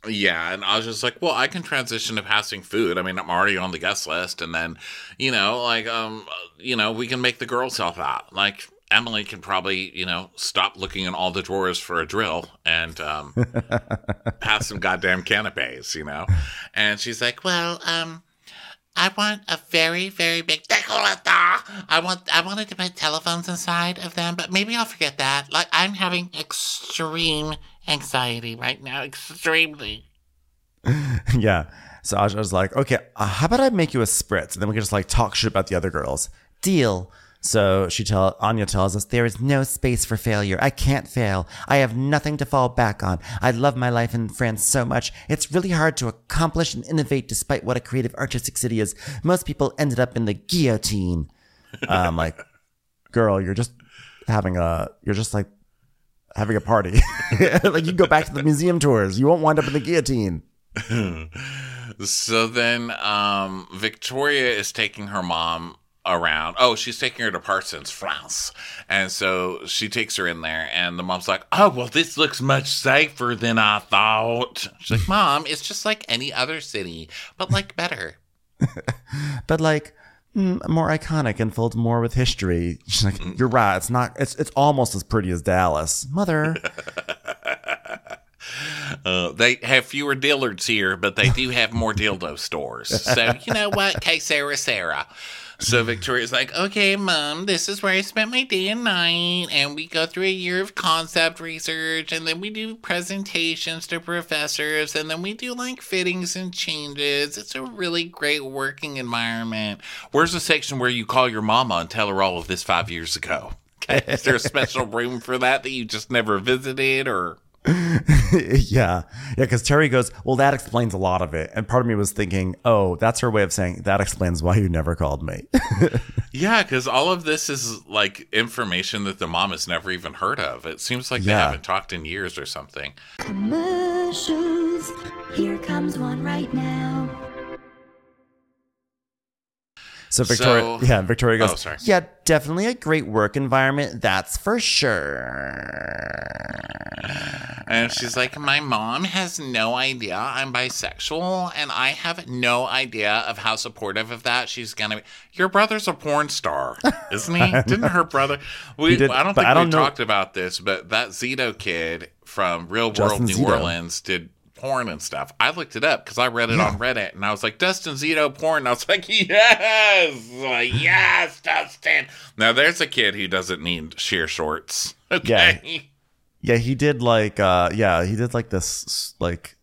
Yeah, and I was just like, well, I can transition to passing food. I mean, I'm already on the guest list, and then, you know, like, um, you know, we can make the girls help out. Like Emily can probably, you know, stop looking in all the drawers for a drill and um, <laughs> pass some goddamn canapes, you know. And she's like, Well, um, I want a very, very big decorator. I want, I wanted to put telephones inside of them, but maybe I'll forget that. Like, I'm having extreme anxiety right now. Extremely. <laughs> yeah. So Aja was like, okay, uh, how about I make you a spritz? And then we can just like talk shit about the other girls. Deal. So she tell Anya tells us there is no space for failure. I can't fail. I have nothing to fall back on. I love my life in France so much. It's really hard to accomplish and innovate despite what a creative artistic city is. Most people ended up in the guillotine. I'm like, girl, you're just having a you're just like having a party. <laughs> like you go back to the museum tours. You won't wind up in the guillotine. <laughs> So then um, Victoria is taking her mom around. Oh, she's taking her to Parsons, France. And so she takes her in there, and the mom's like, Oh, well, this looks much safer than I thought. She's like, Mom, it's just like any other city, but like better. <laughs> but like mm, more iconic and filled more with history. She's like, you're right. It's not. It's it's almost as pretty as Dallas, mother. <laughs> Uh, they have fewer Dillard's here, but they do have more dildo stores. So, you know what? <laughs> K Sarah Sarah. So Victoria's like, okay, mom, this is where I spent my day and night. And we go through a year of concept research, and then we do presentations to professors, and then we do like fittings and changes. It's a really great working environment. Where's the section where you call your mama and tell her all of this five years ago? Okay. <laughs> Is there a special room for that that you just never visited or? <laughs> yeah. Yeah. Because Terry goes, Well, that explains a lot of it. And part of me was thinking, Oh, that's her way of saying that explains why you never called me. <laughs> Yeah, because all of this is like information that the mom has never even heard of. It seems like they haven't talked in years or something. Commercials. Here comes one right now. So Victoria, So- yeah, Victoria goes, Oh, sorry. Yeah, definitely a great work environment. That's for sure. And she's like, My mom has no idea I'm bisexual, and I have no idea of how supportive of that she's gonna be. Your brother's a porn star, isn't he? <laughs> Didn't her brother? We, did, I don't think I don't we know- talked about this, but that Zito kid from Real World Dustin New Zito. Orleans did porn and stuff. I looked it up because I read it on Reddit, and I was like, Dustin Zito porn. And I was like, <laughs> Yes, yes, Dustin. Now there's a kid who doesn't need sheer shorts. <laughs> Okay. Yeah, he did like uh yeah, he did like this like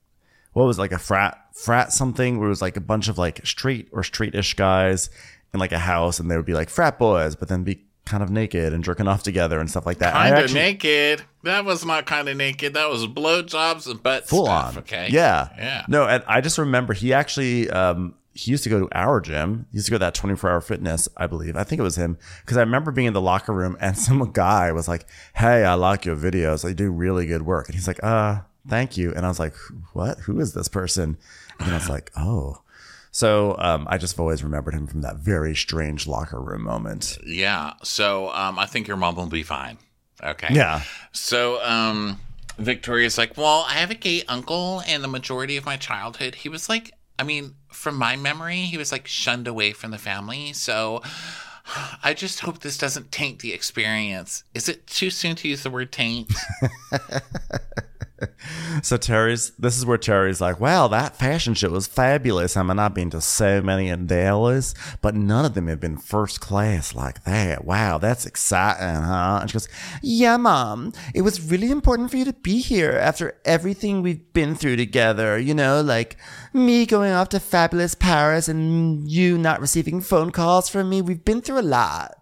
what was it, like a frat frat something where it was like a bunch of like straight or straight-ish guys in like a house and they would be like frat boys but then be kind of naked and jerking off together and stuff like that. Kind of naked. That was not kind of naked. That was blowjobs and butt full stuff. on. Okay. Yeah. Yeah. No, and I just remember he actually um he used to go to our gym. He used to go to that 24 hour fitness, I believe. I think it was him. Cause I remember being in the locker room and <laughs> some guy was like, Hey, I like your videos. They do really good work. And he's like, uh, thank you. And I was like, what? Who is this person? And I was like, oh. So um, I just always remembered him from that very strange locker room moment. Yeah. So um, I think your mom will be fine. Okay. Yeah. So um, Victoria's like, well, I have a gay uncle, and the majority of my childhood, he was like, I mean, from my memory, he was like shunned away from the family. So. I just hope this doesn't taint the experience. Is it too soon to use the word taint? <laughs> <laughs> So Terry's, this is where Terry's like, wow, that fashion show was fabulous. I mean, I've been to so many in Dallas, but none of them have been first class like that. Wow, that's exciting, huh? And she goes, yeah, mom, it was really important for you to be here after everything we've been through together. You know, like me going off to fabulous Paris and you not receiving phone calls from me. We've been through a lot.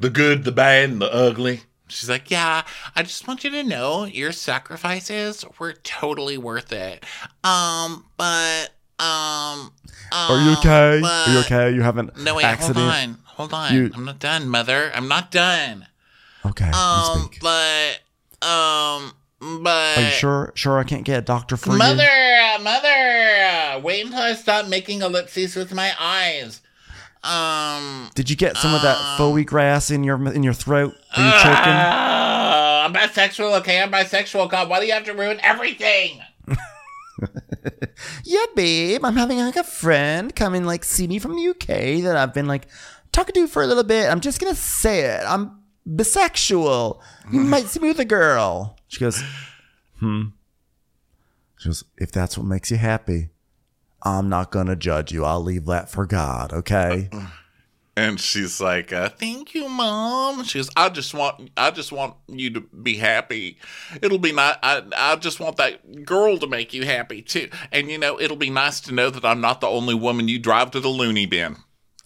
the good, the bad, and the ugly. She's like, Yeah, I just want you to know your sacrifices were totally worth it. Um, but, um, Are you um, okay? Are you okay? You haven't No, wait, accident? hold on. Hold on. You- I'm not done, mother. I'm not done. Okay, Um, but, um, but. Are you sure? Sure, I can't get a doctor for you. Mother, mother, wait until I stop making ellipses with my eyes. Um, Did you get some of that foie gras in your in your throat? Are you choking? Ah, I'm bisexual, okay? I'm bisexual. God, why do you have to ruin everything? <laughs> Yeah, babe. I'm having like a friend come and like see me from the UK that I've been like talking to for a little bit. I'm just gonna say it. I'm bisexual. You <laughs> might see me with a girl. She goes, <sighs> hmm. She goes, if that's what makes you happy, I'm not gonna judge you. I'll leave that for God. Okay. <clears throat> And she's like, uh, "Thank you, mom." She goes, "I just want, I just want you to be happy. It'll be nice. I, I just want that girl to make you happy too. And you know, it'll be nice to know that I'm not the only woman you drive to the loony bin."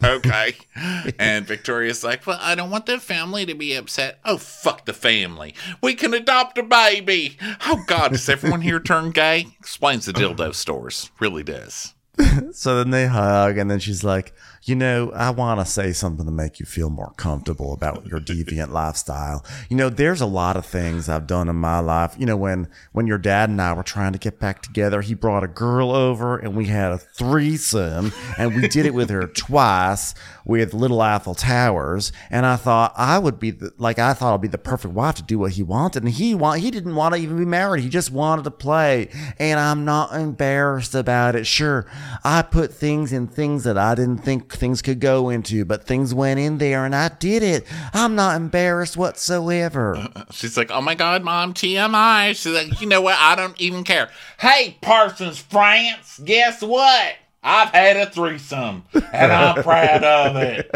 Okay. <laughs> and Victoria's like, Well, I don't want the family to be upset. Oh, fuck the family. We can adopt a baby. Oh, God, does everyone here turn gay? Explains the uh-huh. dildo stores. Really does. <laughs> So then they hug, and then she's like, You know, I want to say something to make you feel more comfortable about your deviant lifestyle. You know, there's a lot of things I've done in my life. You know, when when your dad and I were trying to get back together, he brought a girl over, and we had a threesome, and we did it with her <laughs> twice with Little Eiffel Towers. And I thought I would be the, like I thought I'd be the perfect wife to do what he wanted, and he want he didn't want to even be married. He just wanted to play, and I'm not embarrassed about it. Sure, I put things in things that I didn't think things could go into, but things went in there, and I did it. I'm not embarrassed whatsoever. Uh, uh, she's like, Oh my God, mom, TMI. She's like, You know what? I don't even care. Hey, Parsons, France, guess what? I've had a threesome, and I'm proud of it.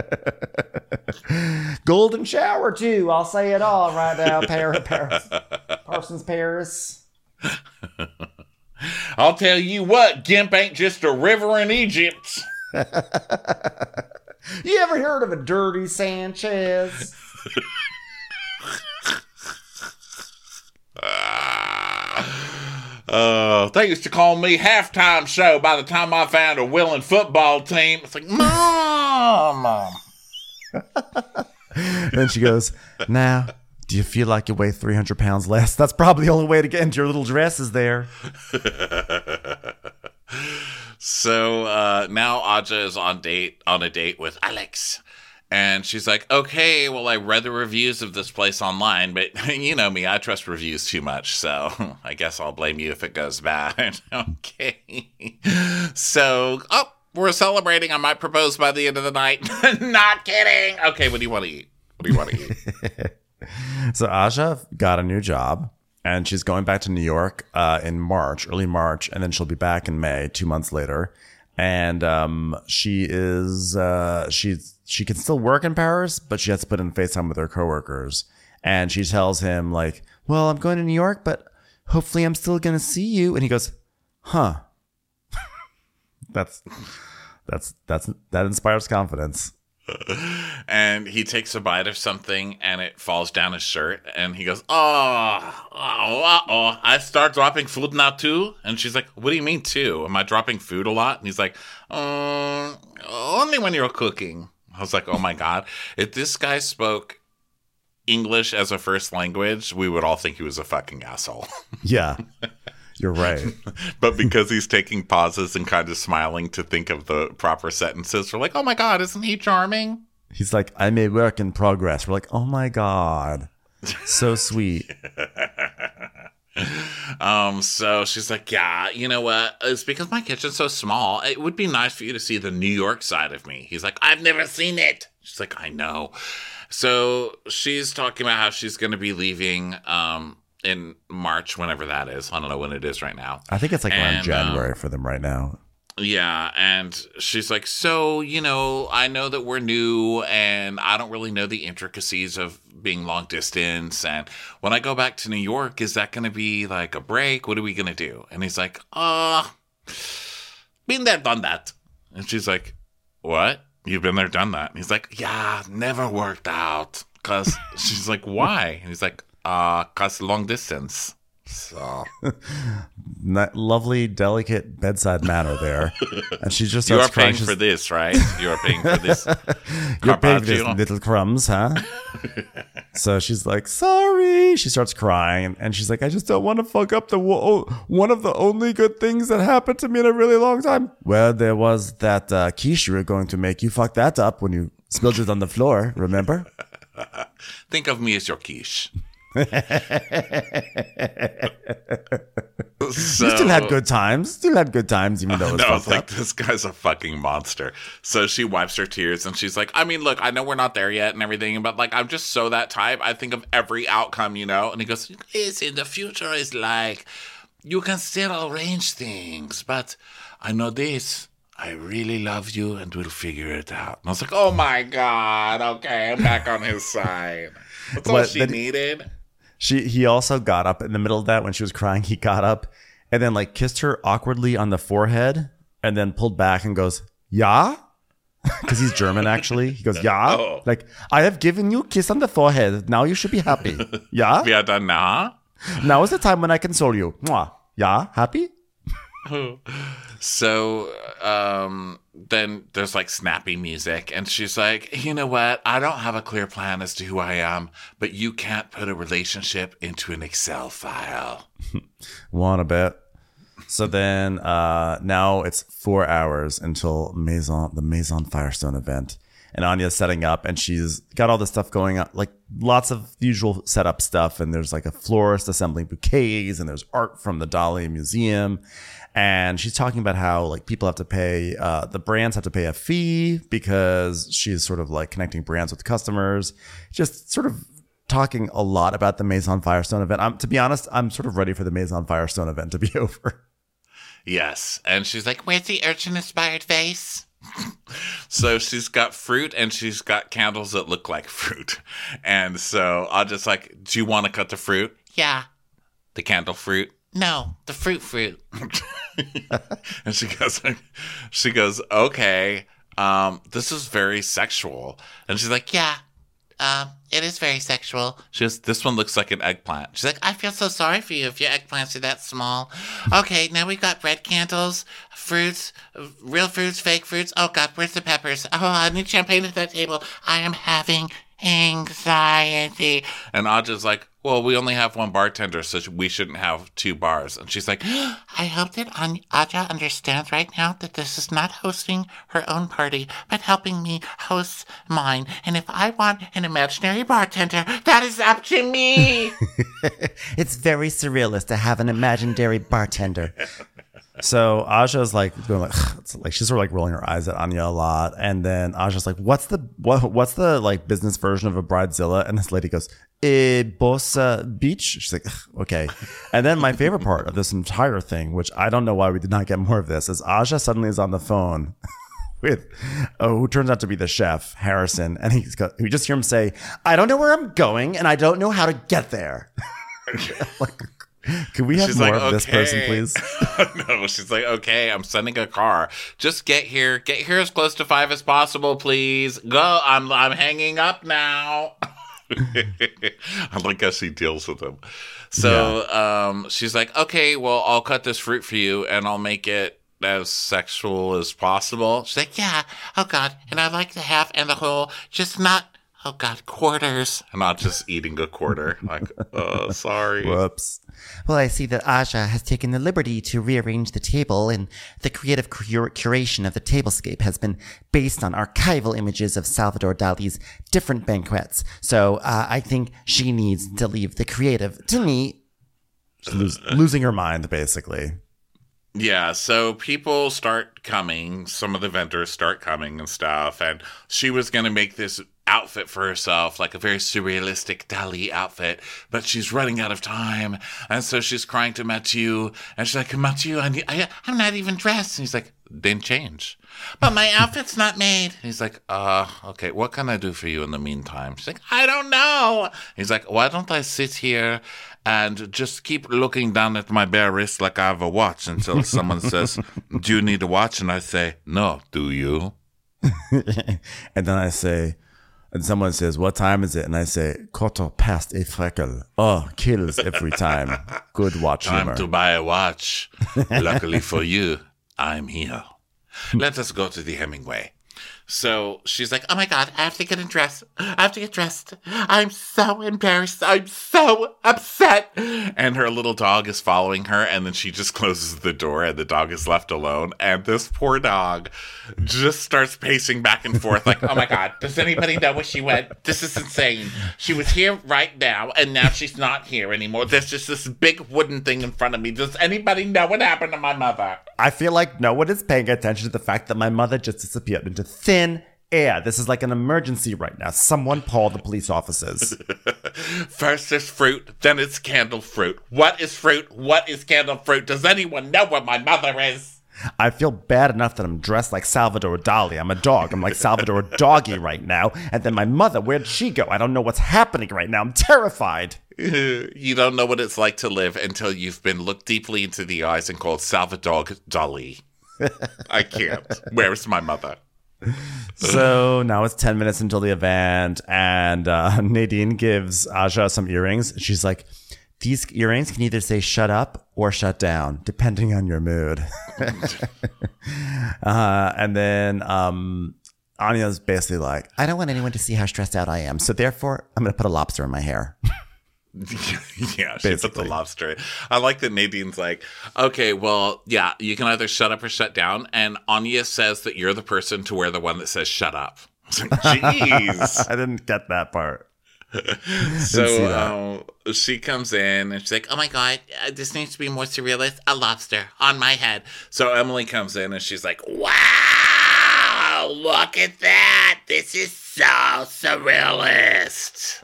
<laughs> Golden shower too. I'll say it all right now. Paris, Paris, Parsons, Paris. <laughs> <laughs> I'll tell you what, Gimp ain't just a river in Egypt. <laughs> You ever heard of a dirty Sanchez? <laughs> Uh, they used to call me halftime show by the time I found a willing football team. It's like, Mom, Mom. then she goes, Now, do you feel like you weigh 300 pounds less? <laughs> That's probably the only way to get into your little dresses there. <laughs> So uh, now Aja is on date on a date with Alex. And she's like, okay, well, I read the reviews of this place online, but <laughs> you know me, I trust reviews too much, so I guess I'll blame you if it goes bad. okay. So, oh, we're celebrating. I might propose by the end of the night. Not kidding. Okay, what do you want to eat? What do you want to eat? So Aja got a new job and she's going back to New York uh, in March, early March, and then she'll be back in May, two months later. And um, she is uh, she's she can still work in Paris, but she has to put in FaceTime with her coworkers. And she tells him like, "Well, I'm going to New York, but hopefully I'm still going to see you." And he goes, "Huh." <laughs> that's that's that's that inspires confidence. And he takes a bite of something and it falls down his shirt and he goes oh oh oh i start dropping food now too. And she's like what do you mean too? Am i dropping food a lot? And he's like um only when you're cooking. I was like oh my god. If this guy spoke english as a first language we would all think he was a fucking asshole. Yeah, <laughs> you're right. <laughs> but because he's taking pauses and kind of smiling to think of the proper sentences we're like oh my god isn't he charming He's like, I'm a work in progress. We're like, oh my God. So <laughs> sweet. <laughs> Um, so she's like, Yeah, you know what? It's because my kitchen's so small. It would be nice for you to see the New York side of me. He's like, I've never seen it. She's like, I know. So she's talking about how she's gonna be leaving um in March, whenever that is. I don't know when it is right now. I think it's like around And, January for them right now. Yeah, and she's like, So, you know, I know that we're new and I don't really know the intricacies of being long distance. And when I go back to New York, is that going to be like a break? What are we going to do? And he's like, Uh, been there, done that. And she's like, What? You've been there, done that. And he's like, Yeah, never worked out. Cause <laughs> she's like, Why? And he's like, Uh, cause long distance. So <laughs> lovely, delicate bedside manner there. <laughs> And she just you are starts crying. paying She's- for this, right? You are paying for this. <laughs> You're paying for this, little crumbs, huh? so she's like, sorry. She starts crying. And she's like, I just don't want to fuck up the wo- one of the only good things that happened to me in a really long time. Well, there was that uh, quiche you were going to make. You fucked that up when you spilled it on the floor, remember? Think of me as your quiche. You still had good times. Still had good times, even though it was No, it's like up. this guy's a fucking monster. So she wipes her tears and she's like, I mean, look, I know we're not there yet and everything, but like, I'm just so that type. I think of every outcome, you know? And he goes, Yes, in the future is like, you can still arrange things, but I know this. I really love you and we'll figure it out. And I was like, oh my God, okay, I'm back on his <laughs> side. That's all she then- needed. She he also got up in the middle of that when she was crying. He got up and then like kissed her awkwardly on the forehead and then pulled back and goes, "Yeah." <laughs> because he's German. Actually, he goes, "Yeah." Oh. Like I have given you a kiss on the forehead. Now you should be happy. <laughs> Yeah. Yeah, done now. Now is the time when I console you. Mwah. Yeah. Happy. <laughs> So um, then there's like snappy music, and she's like, You know what? I don't have a clear plan as to who I am, but you can't put a relationship into an Excel file. <laughs> Want a bit. So then uh, now it's four hours until Maison the Maison Firestone event. And Anya's setting up and she's got all this stuff going on, like lots of usual setup stuff. And there's like a florist assembling bouquets and there's art from the Dali Museum. And she's talking about how like people have to pay, uh, the brands have to pay a fee because she's sort of like connecting brands with customers. Just sort of talking a lot about the Maison Firestone event. I'm, to be honest, I'm sort of ready for the Maison Firestone event to be <laughs> over. Yes. And she's like, Where's the urchin inspired vase? <laughs> So she's got fruit and she's got candles that look like fruit. And so I'll just like, Do you want to cut the fruit? Yeah. The candle fruit? No, the fruit fruit. <laughs> <laughs> And she goes, she goes, okay, um, this is very sexual. And she's like, yeah. Um, it is very sexual. She goes, this one looks like an eggplant. She's like, I feel so sorry for you if your eggplants are that small. Okay, now we got bread candles, fruits, real fruits, fake fruits. Oh God, where's the peppers? Oh, I need champagne at that table. I am having anxiety. and Aja's like, well, we only have one bartender, so we shouldn't have two bars. And she's like, <gasps> I hope that Aja understands right now that this is not hosting her own party, but helping me host mine. And if I want an imaginary bartender, that is up to me. <laughs> It's very surrealist to have an imaginary bartender. <laughs> So Aja's like going like, <sighs> like she's sort of like rolling her eyes at Anya a lot, and then Aja's like, "What's the what? What's the like business version of a bridezilla?" And this lady goes, "Eh, Bossa Beach." She's like, "Okay." And then my favorite part of this entire thing, which I don't know why we did not get more of this, is Aja suddenly is on the phone. <laughs> With oh, who turns out to be the chef, Harrison, and he's got. We just hear him say, "I don't know where I'm going, and I don't know how to get there." <laughs> like, can we have she's more like, of this person, please? <laughs> no, she's like, okay, I'm sending a car. Just get here. Get here as close to five as possible, please. Go. I'm I'm hanging up now. <laughs> I like how she deals with him. So um, she's like, okay, well, I'll cut this fruit for you and I'll make it as sexual as possible. She's like, yeah. Oh God. And I like the half and the whole, just not, oh God, quarters. I'm not just eating a quarter. Like, oh, sorry. <laughs> Whoops. Well, I see that Aja has taken the liberty to rearrange the table, and the creative cur- curation of the tablescape has been based on archival images of Salvador Dali's different banquets. So uh, I think she needs to leave the creative to me. She's losing her mind, basically. Yeah, so people start coming. Some of the vendors start coming and stuff. And she was going to make this outfit for herself, like a very surrealistic Dali outfit, but she's running out of time. And so she's crying to Mathieu. And she's like, Mathieu, I I, I'm not even dressed. And he's like, then change. But my outfit's not made. And he's like, uh, okay, what can I do for you in the meantime? She's like, I don't know. He's like, why don't I sit here and just keep looking down at my bare wrist like I have a watch until <laughs> someone says, Do you need a watch? And I say, No, do you? <laughs> and then I say, and someone says, "What time is it?" And I say, "Quarter past a freckle." Oh, kills every time. <laughs> Good watch Time humor. to buy a watch. Luckily for you, I'm here. Let us go to the Hemingway. So she's like, Oh my God, I have to get dressed. I have to get dressed. I'm so embarrassed. I'm so upset. and her little dog is following her and then she just <laughs> closes the door and the dog is left alone and this poor dog just starts pacing back and forth like Oh my God, does anybody know where she went? This is insane. She was here right now, and now she's not here anymore. There's just this big wooden thing in front of me. Does anybody know what happened to my mother? I feel like no one is paying attention to the fact that my mother just disappeared into thin air. This is like an emergency right now. Someone call the police officers. <laughs> first it's fruit then it's candle fruit what is fruit what is candle fruit does anyone know where my mother is I feel bad enough that I'm dressed like Salvador Dali. I'm a dog. I'm like Salvador <laughs> Doggy right now. And then my mother, where'd she go? I don't know what's happening right now. I'm terrified. <laughs> you don't know what it's like to live until you've been looked deeply into the eyes and called Salvador Dali. I can't. Where's my mother? So now it's 10 minutes until the event, and uh, <laughs> Nadine gives Aja some earrings. She's like, These earrings can either say shut up or shut down, depending on your mood. <laughs> uh, and then um, Anya's basically like, I don't want anyone to see how stressed out I am. So therefore, I'm going to put a lobster in my hair. <laughs> <laughs> yeah, she put the lobster. I like that Nadine's like, okay, well, yeah, you can either shut up or shut down. And Anya says that you're the person to wear the one that says shut up. <laughs> Jeez. <laughs> I didn't get that part. so uh, she comes in and she's like, Oh my god, uh, this needs to be more surrealist. A lobster on my head. so Emily comes in and she's like, Wow! Look at that! This is so surrealist.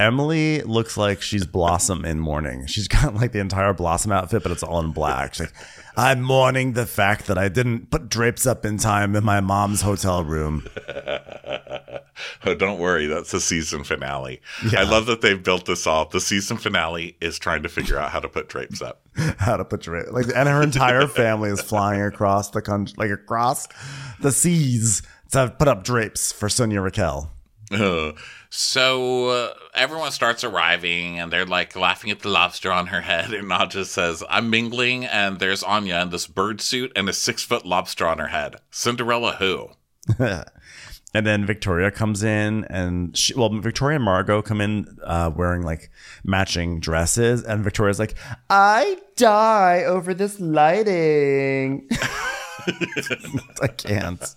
Emily looks like she's Blossom in mourning. She's got like the entire Blossom outfit, but it's all in black. She's like, I'm mourning the fact that I didn't put drapes up in time in my mom's hotel room. <laughs> oh, don't worry, that's the season finale. I love that they've built this all. The season finale is trying to figure out how to put drapes up. <laughs> How to put drapes. Like, and her entire family is flying across the country, like across the seas to put up drapes for Sonia Rykiel. <laughs> Uh, so uh, everyone starts arriving and they're like laughing at the lobster on her head. And Nadja says, I'm mingling, and there's Anya in this bird suit and a six foot lobster on her head. Cinderella who? <laughs> And then Victoria comes in, and she, well, Victoria and Margot come in uh, wearing like matching dresses, and Victoria's like, "I die over this lighting." <laughs> <laughs> I can't.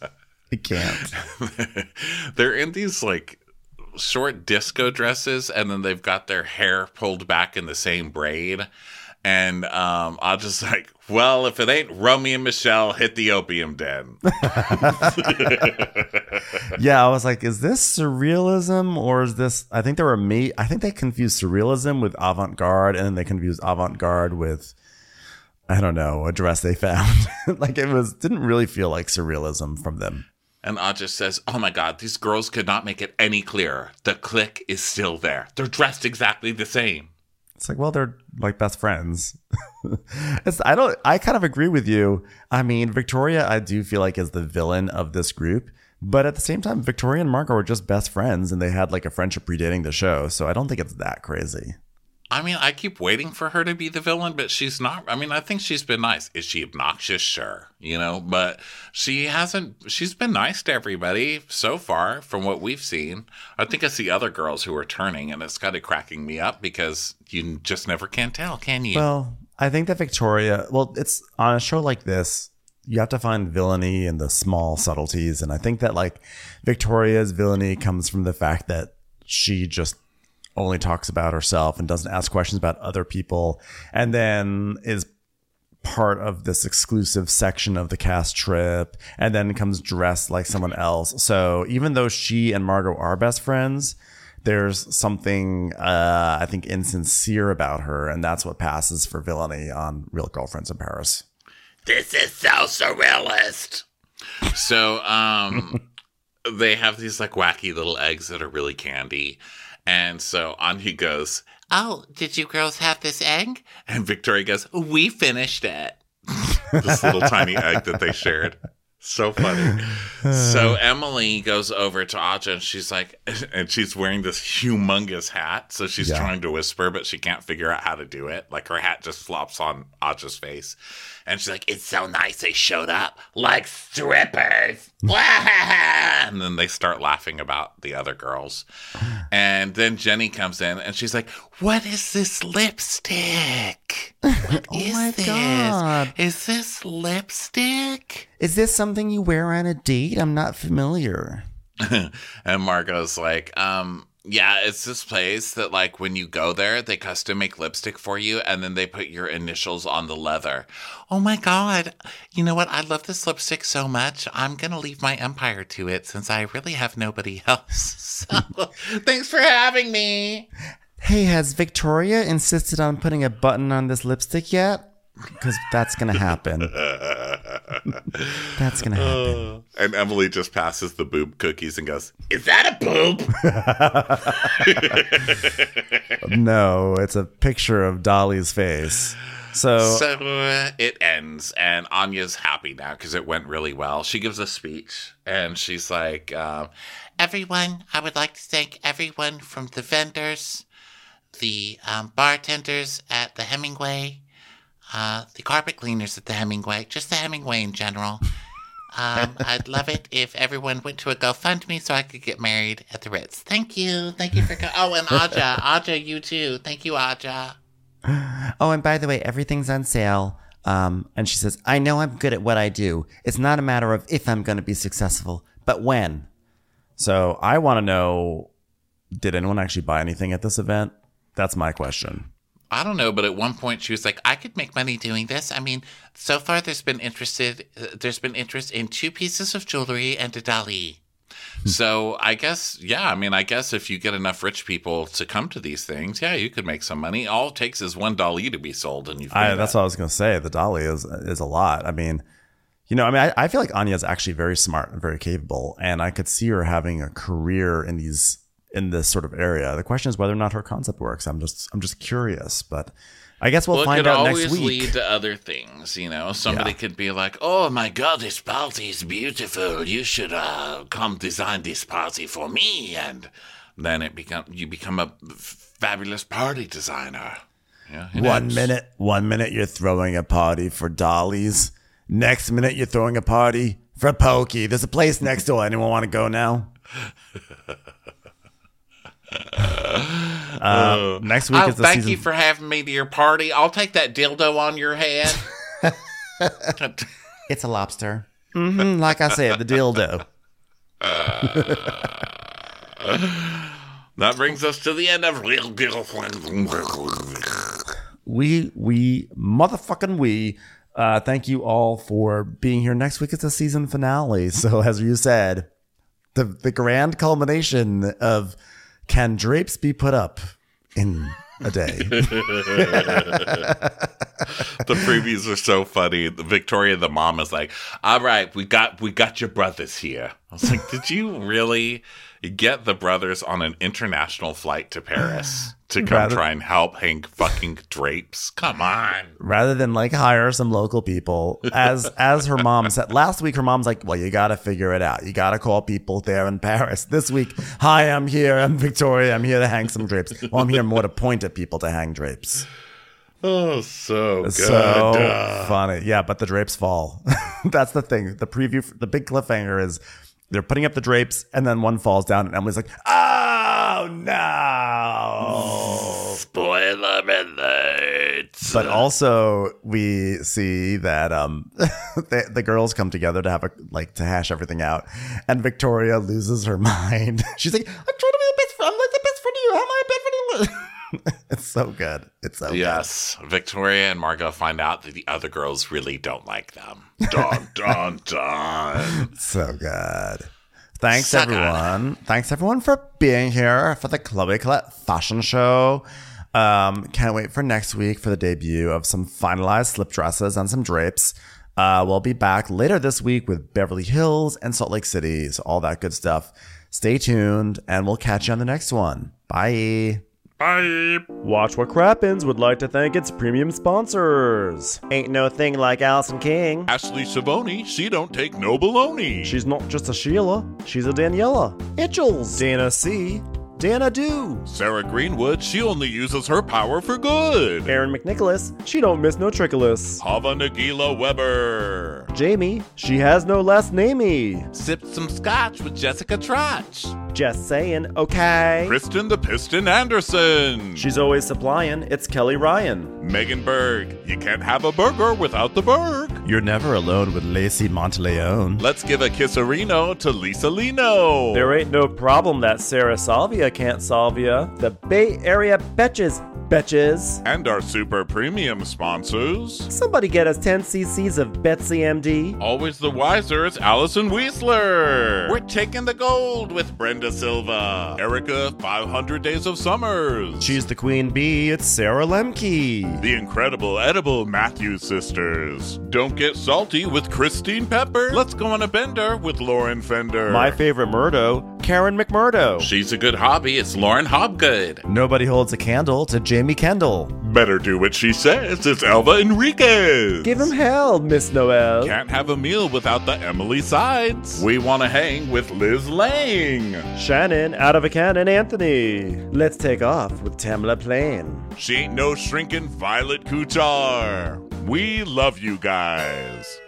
I can't. they're in these like short disco dresses and then they've got their hair pulled back in the same braid. And um, I just <laughs> like, well, if it ain't Romy and Michele, hit the opium den. <laughs> <laughs> Yeah, I was like, "Is this surrealism or is this?" I think they were me. I think they confused surrealism with avant garde, and then they confused avant garde with. I don't know a dress they found. like it was didn't really feel like surrealism from them. And Aja says, Oh my God, these girls could not make it any clearer. The click is still there. They're dressed exactly the same. It's like, well, they're like best friends. <laughs> I don't. I kind of agree with you. I mean, Victoria, I do feel like is the villain of this group, but at the same time, Victoria and Margot were just best friends, and they had like a friendship predating the show. So I don't think it's that crazy. I mean, I keep waiting for her to be the villain, but she's not. I mean, I think she's been nice. Is she obnoxious? Sure, you know, but she hasn't. She's been nice to everybody so far, from what we've seen. I think it's the other girls who are turning, and it's kind of cracking me up because you just never can tell, can you? Well, I think that Victoria. Well, it's on a show like this. You have to find villainy in the small subtleties, and I think that like Victoria's villainy comes from the fact that she just only talks about herself and doesn't ask questions about other people, and then is part of this exclusive section of the cast trip and then comes dressed like someone else. So even though she and Margot are best friends, there's something uh, I think insincere about her, and that's what passes for villainy on Real Girlfriends in Paris. This is so surrealist. So um <laughs> they have these like wacky little eggs that are really candy. And so Anya goes, Oh, did you girls have this egg? and Victoria goes, We finished it. <laughs> this little tiny egg that they shared. So funny. So <sighs> Emily goes over to Aja and she's like, <laughs> and she's wearing this humongous hat. So she's Yeah. trying to whisper, but she can't figure out how to do it. Like her hat just flops on Aja's face. And she's like, It's so nice they showed up like strippers. <laughs> and then they start laughing about the other girls. And then Jenny comes in and she's like, What is this lipstick? What <laughs> is Oh my this? God. Is this lipstick? Is this something you wear on a date? I'm not familiar. <laughs> and Margot's like, um, yeah, it's this place that like when you go there, they custom make lipstick for you and then they put your initials on the leather. Oh my god. You know what? I love this lipstick so much. I'm going to leave my empire to it since I really have nobody <laughs> else. So, thanks for having me. Hey, has Victoria insisted on putting a button on this lipstick yet? Because that's gonna happen. that's gonna happen. <laughs> And Emily just passes the boob cookies and goes, Is that a boob? <laughs> No, it's a picture of Dali's face. So, So uh, it ends, and Anya's happy now because it went really well. She gives a speech, and she's like, um, Everyone, I would like to thank everyone from the vendors, the um, bartenders at the Hemingway, uh, the carpet cleaners at the Hemingway, just the Hemingway in general. Um, <laughs> I'd love it if everyone went to a GoFundMe so I could get married at the Ritz. Thank you. Thank you for. Co- oh, and Aja. <laughs> Aja, you too. Thank you, Aja. Oh, and by the way, everything's on sale. Um, and she says, I know I'm good at what I do. It's not a matter of if I'm going to be successful, but when. so I want to know did anyone actually buy anything at this event? That's my question. I don't know, but at one point she was like, I could make money doing this. I mean, so far there's been interested. Uh, there's been interest in two pieces of jewelry and a Dali. So I guess, yeah, I mean, I guess if you get enough rich people to come to these things, yeah, you could make some money. All it takes is one Dali to be sold, and you've I, made that's what I was going to say. The Dali is is a lot. I mean, you know, I mean, I, I feel like Anya is actually very smart and very capable, and I could see her having a career in these in this sort of area. The question is whether or not her concept works. I'm just I'm just curious, but I guess we'll Well, find out next week. Always lead to other things, you know. Somebody Yeah. could be like, "Oh my God, this party is beautiful. You should uh, come design this party for me," and then it become you become a fabulous party designer. Yeah, One knows? minute, one minute you're throwing a party for dollies. Next minute you're throwing a party for pokey. There's a place next door. Anyone want to go now? <laughs> <laughs> Uh, next week Oh, is the season thank season. you for having me to your party. I'll take that dildo on your head. <laughs> It's a lobster. Mhm, like I said, the dildo. <laughs> that brings us to the end of real We we motherfucking we. Uh, thank you all for being here. Next week is the season finale. So as you said, the the grand culmination of can drapes be put up in a day? <laughs> the previews are so funny. Victoria, the mom, is like, "All right, we got we got your brothers here." I was like, "Did you really get the brothers on an international flight to Paris to come Rather- try and help hang fucking drapes? Come on." rather than like hire some local people as <laughs> as her mom said last week her mom's like well you gotta figure it out. You gotta call people there in paris. This week hi i'm here. I'm victoria. I'm here to hang some drapes. Well i'm here more to point at people to hang drapes. Oh, so good. so funny. Yeah but the drapes fall. <laughs> That's the thing. The preview the big cliffhanger is they're putting up the drapes and then one falls down and emily's like ah! Oh no Spoiler alert. But also, we see that um, <laughs> the, the girls come together to have a like to hash everything out, and Victoria loses her <laughs> mind. She's like, "I'm trying to be the best friend. I'm like the best friend to you. How am I a best friend to you?" <laughs> it's so good. It's so Yes, Victoria and Margot find out that the other girls really don't like them. Dun dun dun. So good. Thanks everyone. Thanks everyone for being here for the Chloe Colette fashion show. Um, can't wait for next week for the debut of some finalized slip dresses and some drapes. Uh, we'll be back later this week with Beverly Hills and Salt Lake City, so all that good stuff. Stay tuned, and we'll catch you on the next one. Bye. Bye. Watch What Crappens would like to thank its premium sponsors. Ain't no thing like Allison King. Ashley Savoni, she don't take no baloney. She's not just a Sheila, she's a Daniela. Itchels. Dana C. Dana Do. Sarah Greenwood, she only uses her power for good. Aaron McNicholas. She don't miss no trickolas. Hava Nagila Weber. Jamie. She has no last namey. Sipped some scotch with Jessica Trotch. Just saying, okay. Kristen the Piston Anderson. She's always supplying. It's Kelly Ryan. Megan Berg. You can't have a burger without the Berg. You're never alone with Lacey Monteleone. Let's give a kisserino to Lisa Lino. There ain't no problem that Sarah Salvia can't solve ya. The Bay Area betches, betches. and our super premium sponsors. Somebody get us 10 cc's of Betsy MD. Always the wiser, it's Allison Weisler. We're taking the gold with Brenda Silva. Erica, 500 Days of Summers. She's the queen bee, it's Sarah Lemke. the incredible edible Matthews sisters. Don't get salty with Christine Pepper. Let's go on a bender with Lauren Fender. My favorite Murdo, Karen McMurdo. She's a good hobby. It's Lauren Hobgood. Nobody holds a candle to Jamie Kendall. Better do what she says. It's Elva Enriquez. Give him hell, Miss Noel. Can't have a meal without the Emily sides. We want to hang with Liz Lang. Shannon, out of a cannon, Anthony. Let's take off with Tamla Plain. She ain't no shrinking Violet Kuchar. We love you guys.